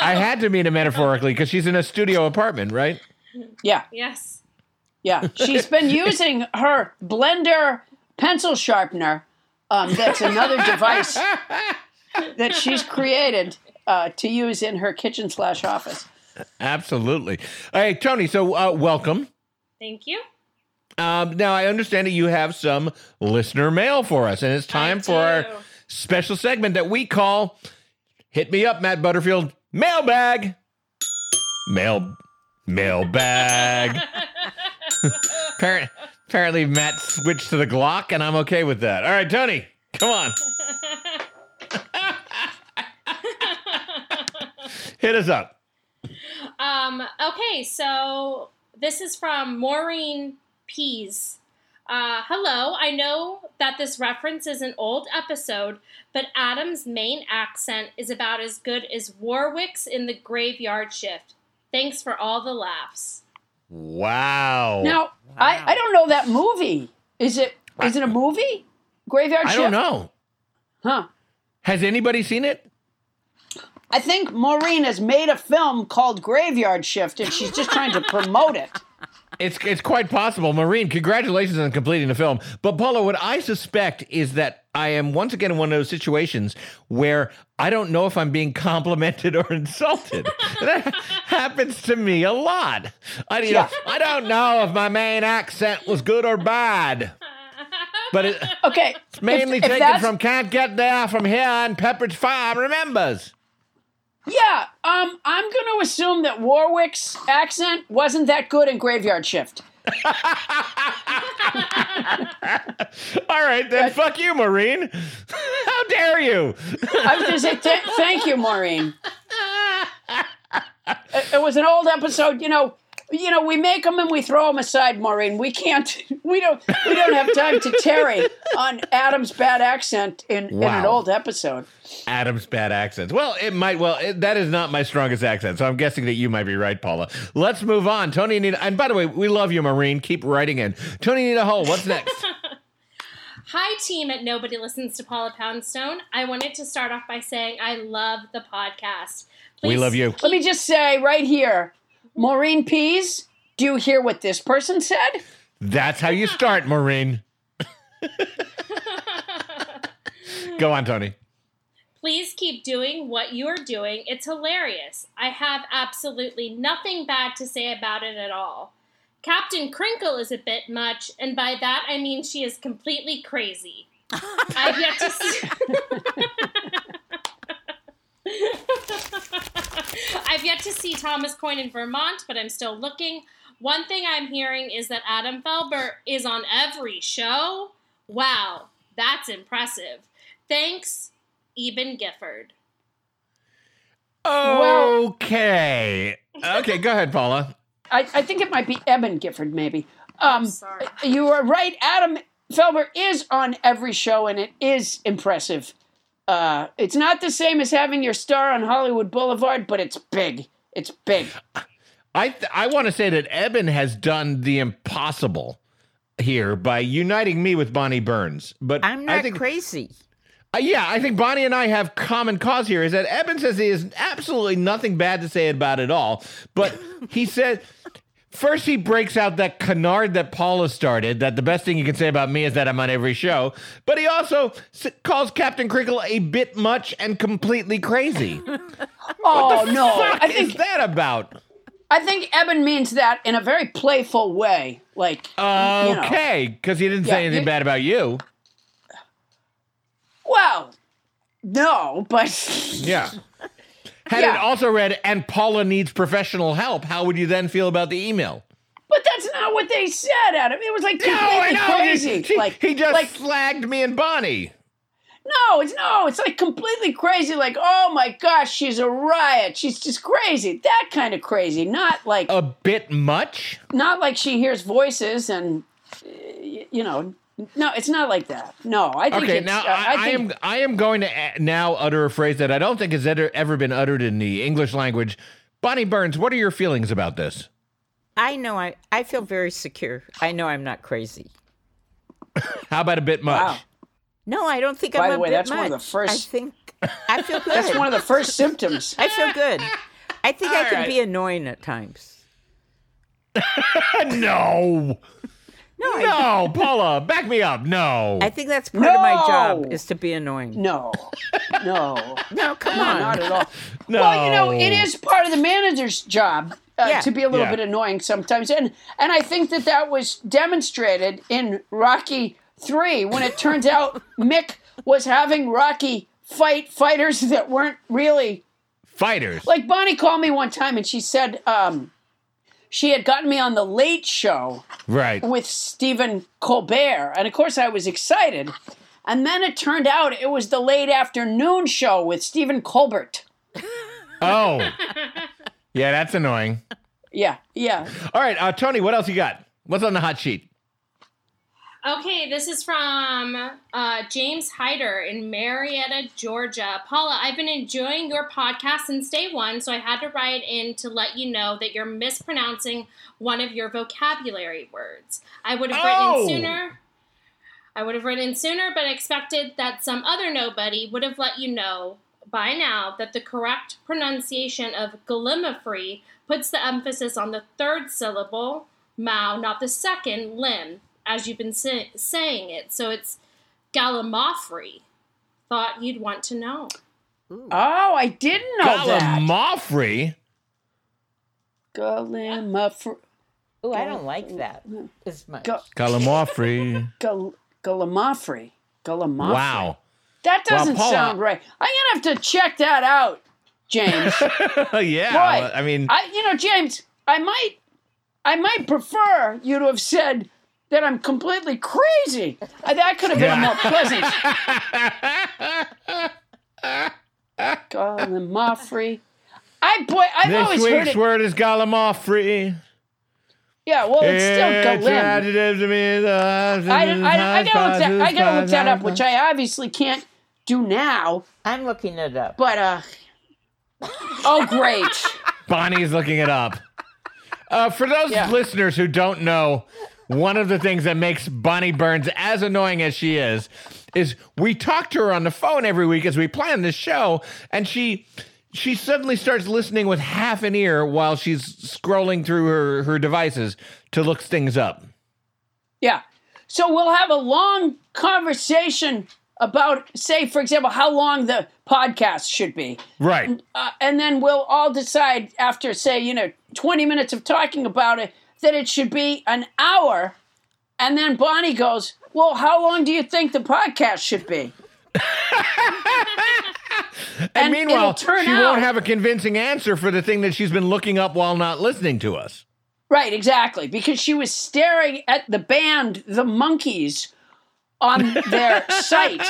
I had to mean it metaphorically because she's in a studio apartment, right? Yeah, Yes. yeah. She's been using her blender pencil sharpener. Um, that's another device that she's created uh, to use in her kitchen slash office. Absolutely. Hey, Tony, so uh, welcome. Thank you. Um, now I understand that you have some listener mail for us, and it's time for our special segment that we call "Hit Me Up, Matt Butterfield Mailbag." Mail, mailbag. Appar- Apparently, Matt switched to the Glock, and I'm okay with that. All right, Tony, come on, hit us up. Um, okay, so this is from Maureen Pease. Uh, hello, I know that this reference is an old episode, but Adam's Maine accent is about as good as Warwick's in the graveyard shift. Thanks for all the laughs. Wow. Now, I, I don't know that movie. Is it is it a movie? Graveyard I Shift? I don't know. Huh. Has anybody seen it? I think Maureen has made a film called Graveyard Shift, and she's just trying to promote it. It's it's quite possible. Maureen. congratulations on completing the film. But Paula, what I suspect is that I am once again in one of those situations where I don't know if I'm being complimented or insulted. that happens to me a lot. I, you know, I don't know if my Maine accent was good or bad. But it, Okay, it's mainly if, if taken from Can't Get There From Here and Pepperidge Farm remembers. Yeah, um, I'm going to assume that Warwick's accent wasn't that good in Graveyard Shift. All right, then fuck you, Maureen. How dare you? I was going to say th- thank you, Maureen. It, it was an old episode, you know. You know, we make them and we throw them aside, Maureen. We can't. We don't. We don't have time to tarry on Adam's bad accent in, in an old episode. Adam's bad accents. Well, it might. Well, it, that is not my strongest accent, so I'm guessing that you might be right, Paula. Let's move on. Tony Anita, and by the way, we love you, Maureen. Keep writing in. Tony Anita Hall, what's next? Hi, team at Nobody Listens to Paula Poundstone. I wanted to start off by saying I love the podcast. we love you. Let me just say right here, Maureen Pease. Do you hear what this person said? That's how you start, Maureen. Go on, Tony. Please keep doing what you are doing. It's hilarious. I have absolutely nothing bad to say about it at all. Captain Crinkle is a bit much, and by that I mean she is completely crazy. I've yet to see. I've yet to see Thomas Coyne in Vermont, but I'm still looking. One thing I'm hearing is that Adam Felber is on every show. Wow, that's impressive. Thanks, Eben Gifford. Okay. Okay, go ahead, Paula. I, I think it might be Eben Gifford, maybe. Um, sorry. You are right. Adam Felber is on every show, and it is impressive. Uh, it's not the same as having your star on Hollywood Boulevard, but it's big. It's big. I th- I want to say that Eben has done the impossible here by uniting me with Bonnie Burns. But I'm not I think, crazy. Uh, yeah, I think Bonnie and I have common cause here. Is that Eben says he has absolutely nothing bad to say about it all, but he said. First, he breaks out that canard that Paula started. That the best thing you can say about me is that I'm on every show. But he also s- calls Captain Crinkle a bit much and completely crazy. Oh no! What I is think that about? I think Eben means that in a very playful way. Like, you know. Okay, because he didn't Yeah, say anything you- bad about you. well, no, but Yeah. Had Yeah. it also read, and Paula needs professional help, how would you then feel about the email? but that's not what they said, Adam. It was like completely crazy. He, like, he just like slagged me and Bonnie. no, it's no, it's like completely crazy. Like, oh my gosh, she's a riot. She's just crazy. That kind of crazy. Not like A bit much? not like she hears voices and you know. No, it's not like that. No, I think Okay, it's, now uh, I, I think, am I am going to a- now utter a phrase that I don't think has ever, ever been uttered in the English language. Bonnie Burns, what are your feelings about this? I know I, I feel very secure. I know I'm not crazy. How about a bit much? Wow. No, I don't think By I'm the a way, bit that's one of the much. first- I think I feel good. That's one of the first symptoms. I feel good. I think I All can right. be annoying at times. no. No, I, No, Paula, back me up. No. I think that's part of my job is to be annoying. No, no, No, come no, on. not at all. no. Well, you know, it is part of the manager's job uh, Yeah. to be a little Yeah. bit annoying sometimes, and and I think that that was demonstrated in Rocky Three when it turns out Mick was having Rocky fight fighters that weren't really Fighters. like Bonnie called me one time and she said um, she had gotten me on the Late Show right. with Stephen Colbert. And of course, I was excited. And then it turned out it was the late afternoon show with Stephen Colbert. Oh. yeah, that's annoying. Yeah, yeah. All right, uh, Tony, what else you got? What's on the hot sheet? Okay, this is from uh, James Hyder in Marietta, Georgia. Paula, I've been enjoying your podcast since day one, so I had to write in to let you know that you're mispronouncing one of your vocabulary words. I would have Oh! written sooner. I would have written sooner, but expected that some other nobody would have let you know by now that the correct pronunciation of gallimafree puts the emphasis on the third syllable, mao, not the second, limb, as you've been say- saying it. So it's gallimaufry. Thought you'd want to know. Hmm. Oh, I didn't know that. Gallimaufry. Gallimafri. Oh, I don't like that as much. Ga- Gallimaufry. Gal- Gallimafri. Gallimafri. wow. That doesn't Paula- sound right. I'm going to have to check that out, James. yeah. Boy, I mean, I, you know, James, I might, I might prefer you to have said that I'm completely crazy. Uh, That could have been a more pleasant. Gallimaufry. I boy, I've this always heard week's it. word is Gallimaufry. Yeah, well, it's still Galim. adjectives mean the- I, I, I gotta look that. I gotta look that up, which I obviously can't do now. I'm looking it up. But uh, oh great. Bonnie's looking it up. Uh, for those Yeah. listeners who don't know, one of the things that makes Bonnie Burns as annoying as she is is we talk to her on the phone every week as we plan this show, and she she suddenly starts listening with half an ear while she's scrolling through her, her devices to look things up. Yeah. So we'll have a long conversation about, say, for example, how long the podcast should be. Right. Uh, and then we'll all decide after, say, you know, 20 minutes of talking about it, that it should be an hour. And then Bonnie goes, Well, how long do you think the podcast should be? And, And meanwhile, she out- won't have a convincing answer for the thing that she's been looking up while not listening to us. Right, exactly. Because she was staring at the band, the Monkees, on their site.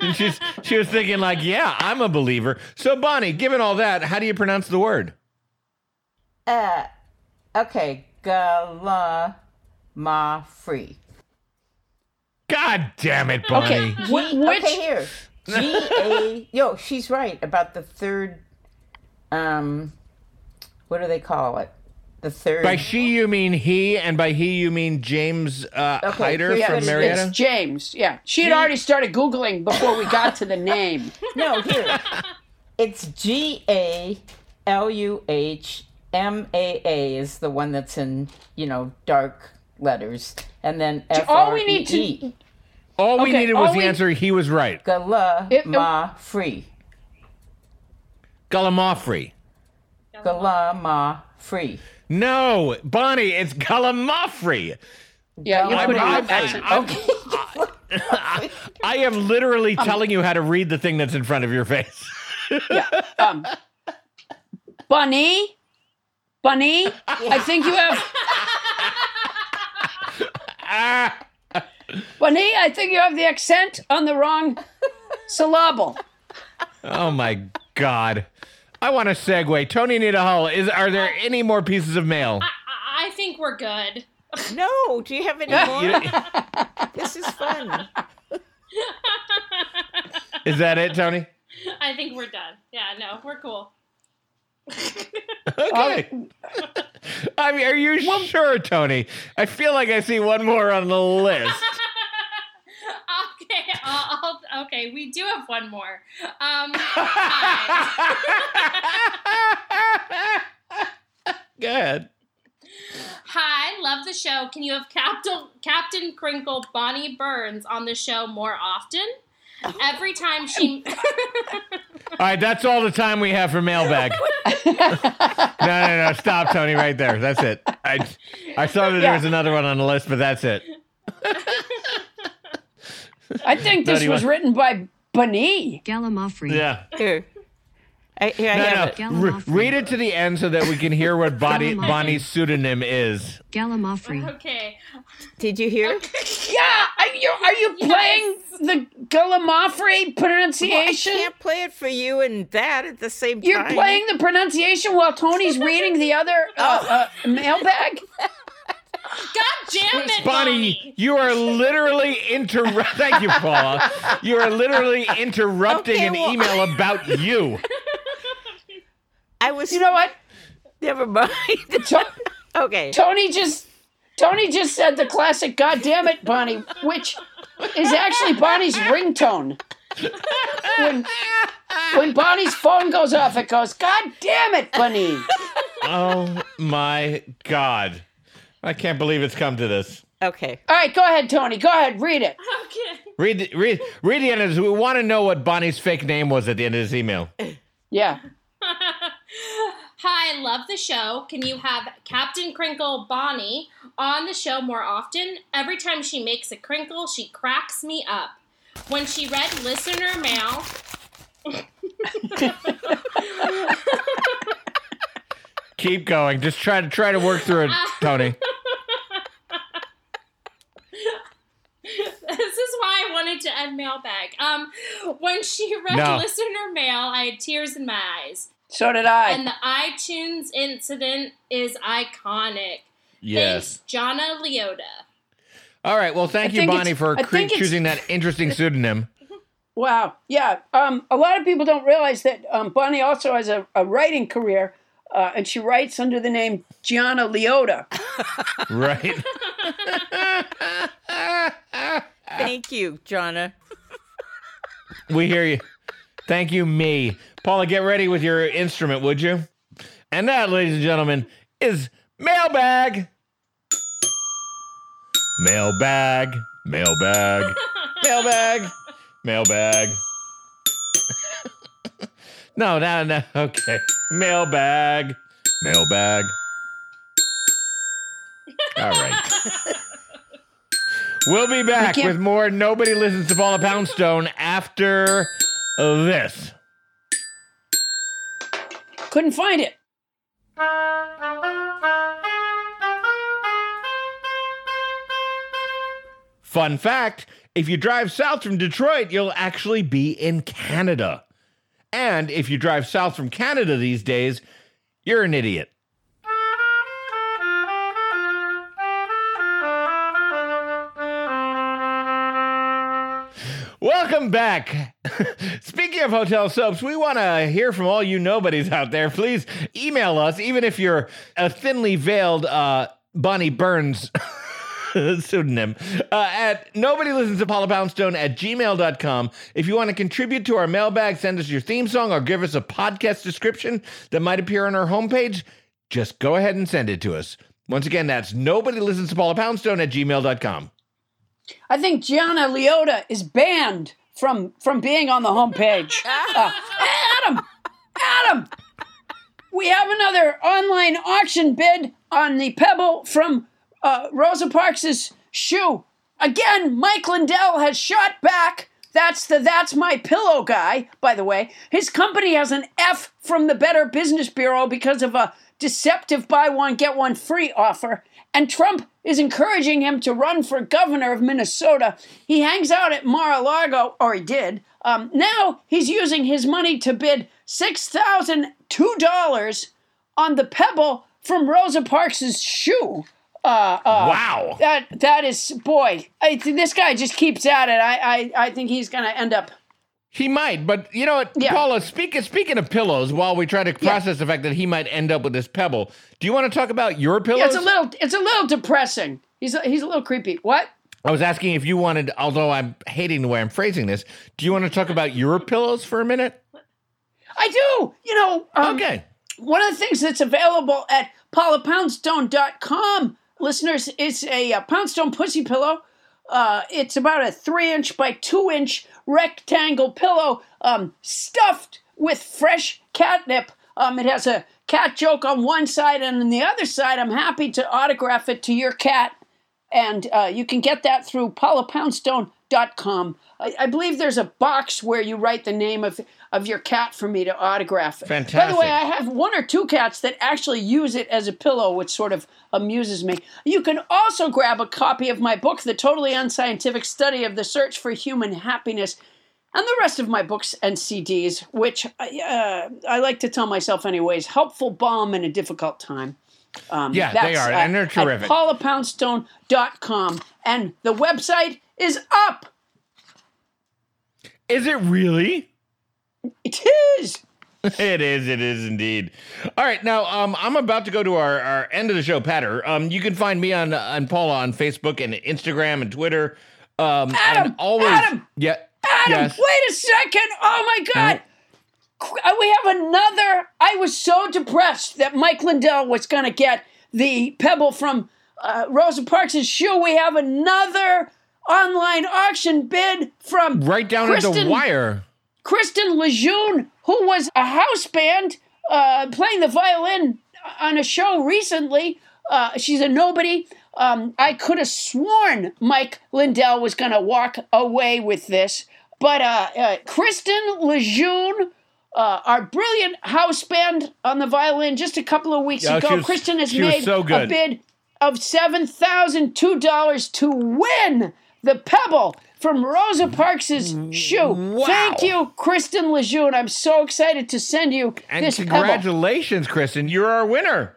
And she's she was thinking like, yeah, I'm a believer. So Bonnie, given all that, how do you pronounce the word? Uh, okay, Galama free. God damn it, Bonnie. Okay, wh- G- which okay, here. G A. Yo, she's right about the third. Um, what do they call it? The third. By she you mean he, and by he you mean James uh, Okay, Hyder here's from what. Marietta. it's James. Yeah, she had already started googling before we got to the name. No, here. It's G A L U H M A A is the one that's in you know dark letters, and then F all we need to-. All we Okay, needed was the we- answer. He was right. Gala It- ma free. Gallimafri. Gala ma free. No, Bonnie, it's Gallimafri. Yeah, you I'm- put in I'm- accent. I'm- I am literally telling you how to read the thing that's in front of your face. Yeah. Um, Bunny, Bunny, I think you have. Ah, Bunny, I think you have the accent on the wrong syllable. oh my God. I want to segue. Tony Anita Hall, is are there any more pieces of mail? I, I think we're good. No, do you have any more? this is fun. Is that it, Tony? I think we're done. Yeah, no, we're cool. Okay. I mean, are you sure, Tony? I feel like I see one more on the list. okay, I'll, I'll, okay, we do have one more. Um, hi. Go ahead. Hi, love the show. Can you have Captain Captain Crinkle Bonnie Burns on the show more often? Every time she All right, that's all the time we have for mailbag. no, no, no. Stop, Tony, right there. That's it. I, I saw that there was another one on the list, but that's it. I think this was what- written by Bunny. Gallimaufry. Yeah. Here. I, here I No, have no. it. Re- read it to the end so that we can hear what Bonnie, Bonnie's pseudonym is. Gallimaufry. Okay. Did you hear? Yeah, are you, are you playing the Gallimafri I pronunciation? can't play it for you and that at the same time. You're playing the pronunciation while Tony's reading the other uh, uh, mailbag? God damn it, Bonnie, Bonnie. you are literally inter. Thank you, Paula. You are literally interrupting Okay, an well- email about you. I was. You know what? never mind. To- okay. Tony just Tony just said the classic "God damn it, Bonnie," which is actually Bonnie's ringtone. When when Bonnie's phone goes off, it goes "God damn it, Bonnie." Oh my God. I can't believe it's come to this. Okay. All right, go ahead, Tony. Go ahead, read it. Okay. Read, the- read, read the end of this. We want to know what Bonnie's fake name was at the end of this email. Yeah. Hi, love the show. Can you have Captain Crinkle Bonnie on the show more often? Every time she makes a crinkle, she cracks me up. When she read listener mail, Keep going. Just try to try to work through it, Tony. this is why I wanted to end mailbag. Um, when she read No. listener mail, I had tears in my eyes. So did I. And the iTunes incident is iconic. Yes. Thanks, Jonna Leota. All right. Well, thank I you, Bonnie, for cre- choosing that interesting pseudonym. Wow. Yeah. Um, a lot of people don't realize that um, Bonnie also has a, a writing career, uh, and she writes under the name Gianna Leota. Right. Thank you, Gianna. we hear you. Thank you, me. Paula, get ready with your instrument, would you? And that, ladies and gentlemen, is mailbag. Mailbag. Mailbag. mailbag. Mailbag. no, no, no. Okay. Mailbag. Mailbag. All right. We'll be back can't- with more Nobody Listens to Paula Poundstone after this. Couldn't find it. Fun fact if you drive south from Detroit, you'll actually be in Canada. And if you drive south from Canada these days, you're an idiot. Welcome back. Speaking of hotel soaps, we want to hear from all you nobodies out there. Please email us, even if you're a thinly veiled uh, Bonnie Burns pseudonym, uh, at nobody listens to Paula Poundstone at gmail.com. If you want to contribute to our mailbag, send us your theme song or give us a podcast description that might appear on our homepage, just go ahead and send it to us. Once again, that's nobody listens to Paula Poundstone at gmail.com. I think Gianna Leota is banned from from being on the homepage. Uh, Adam, Adam, we have another online auction bid on the pebble from uh, Rosa Parks's shoe. Again, Mike Lindell has shot back. That's the That's My Pillow guy, by the way. His company has an F from the Better Business Bureau because of a deceptive buy one, get one free offer. And Trump is encouraging him to run for governor of Minnesota. He hangs out at Mar a Lago, or he did. Um, now he's using his money to bid $6,002 on the pebble from Rosa Parks' shoe. Uh, uh, Wow. That that is boy. I, this guy just keeps at it. I I, I think he's going to end up. He might, but you know what, Yeah. Paula. Speaking speaking of pillows, while we try to process the fact that he might end up with this pebble, do you want to talk about your pillows? Yeah, it's a little it's a little depressing. He's a, he's a little creepy. What? I was asking if you wanted, although I'm hating the way I'm phrasing this. Do you want to talk about your pillows for a minute? I do. You know. Um, Okay. One of the things that's available at paulapoundstone.com, listeners, it's a, uh Poundstone pussy pillow. Uh, it's about a three inch by two inch rectangle pillow um, stuffed with fresh catnip. Um, it has a cat joke on one side, and on the other side, I'm happy to autograph it to your cat. And uh, you can get that through paulapoundstone.com. I, I believe there's a box where you write the name of, of your cat for me to autograph it. By the way, I have one or two cats that actually use it as a pillow, which sort of amuses me. You can also grab a copy of my book, The Totally Unscientific Study of the Search for Human Happiness, and the rest of my books and CDs, which uh, I like to tell myself, anyways, helpful balm in a difficult time. Um, Yeah, they are, at- and they're terrific. at paulapoundstone.com. And the website is up. Is it really? It is. it is. It is indeed. All right. Now, um, I'm about to go to our, our end of the show, Patter. Um, you can find me on on Paula on Facebook and Instagram and Twitter. Um, Adam, and always, Adam, yeah, Adam, yes. wait a second. Oh my God. Qu- uh, We have another. I was so depressed that Mike Lindell was going to get the pebble from uh, Rosa Parks' shoe. We have another online auction bid from right down at the wire. Kristen Lejeune, who was a house band uh, playing the violin on a show recently. Uh, she's a nobody. Um, I could have sworn Mike Lindell was going to walk away with this. But uh, uh, Kristen Lejeune, uh, our brilliant house band on the violin just a couple of weeks ago, was- Kristen has made so a bid of $7,002 to win the Pebble from Rosa Parks' shoe. Wow. Thank you, Kristen Lejeune. I'm so excited to send you And this Pebble. congratulations, Kristen. You're our winner.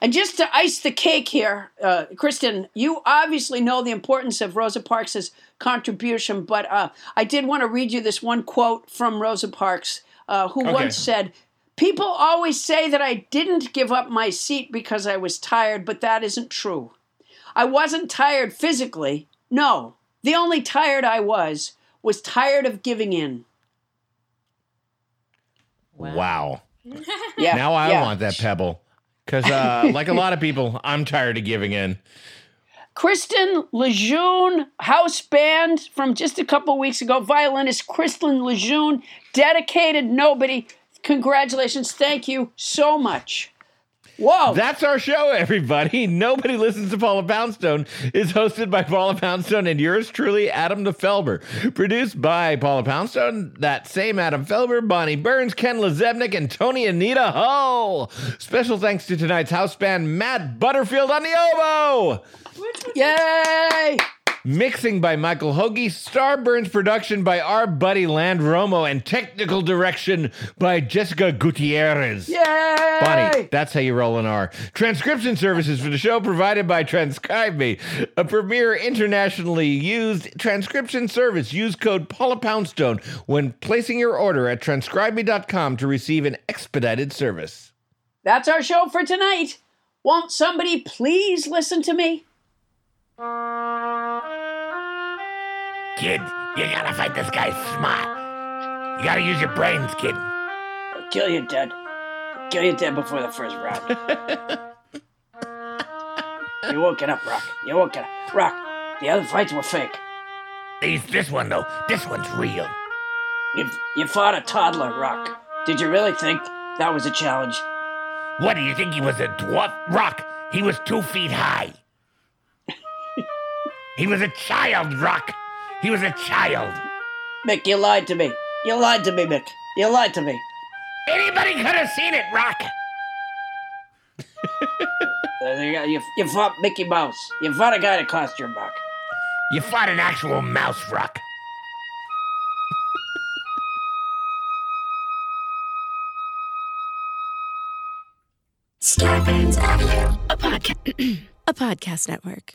And just to ice the cake here, uh, Kristen, you obviously know the importance of Rosa Parks' contribution, but uh, I did want to read you this one quote from Rosa Parks, uh, who Okay. once said, People always say that I didn't give up my seat because I was tired, but that isn't true. I wasn't tired physically. No, the only tired I was was tired of giving in. Wow. Yeah. Now I yeah. want that pebble. Because, uh, like a lot of people, I'm tired of giving in. Kristen Lejeune, house band from just a couple weeks ago. Violinist Kristen Lejeune, dedicated nobody. Congratulations. Thank you so much. Whoa. That's our show, everybody. Nobody listens to Paula Poundstone is hosted by Paula Poundstone and yours truly, Adam the Felber. Produced by Paula Poundstone, that same Adam Felber, Bonnie Burns, Ken Lazebnik, and Tony Anita Hall. Special thanks to tonight's house band, Matt Butterfield on the oboe. Yay. Mixing by Michael Hoagie, Starburns production by our buddy Land Romo, and technical direction by Jessica Gutierrez. Yay! Bonnie, that's how you roll an R. Transcription services for the show provided by Transcribe Me, a premier internationally used transcription service. Use code Paula Poundstone when placing your order at transcribeme.com to receive an expedited service. That's our show for tonight. Won't somebody please listen to me? Kid, you gotta fight this guy smart. You gotta use your brains, kid. I'll kill you dead. I'll kill you dead before the first round. you won't get up, Rock. You won't get up. Rock, the other fights were fake. These, this one though, this one's real. You, you fought a toddler, Rock. Did you really think that was a challenge? What do you think he was a dwarf? Rock, he was two feet high. He was a child, Rock. He was a child. Mick, you lied to me. You lied to me, Mick. You lied to me. Anybody could have seen it, Rock. Uh, You, you, you fought Mickey Mouse. You fought a guy that in a costume, Rock. You fought an actual mouse, Rock. Starburns Audio, a podcast, a podcast network.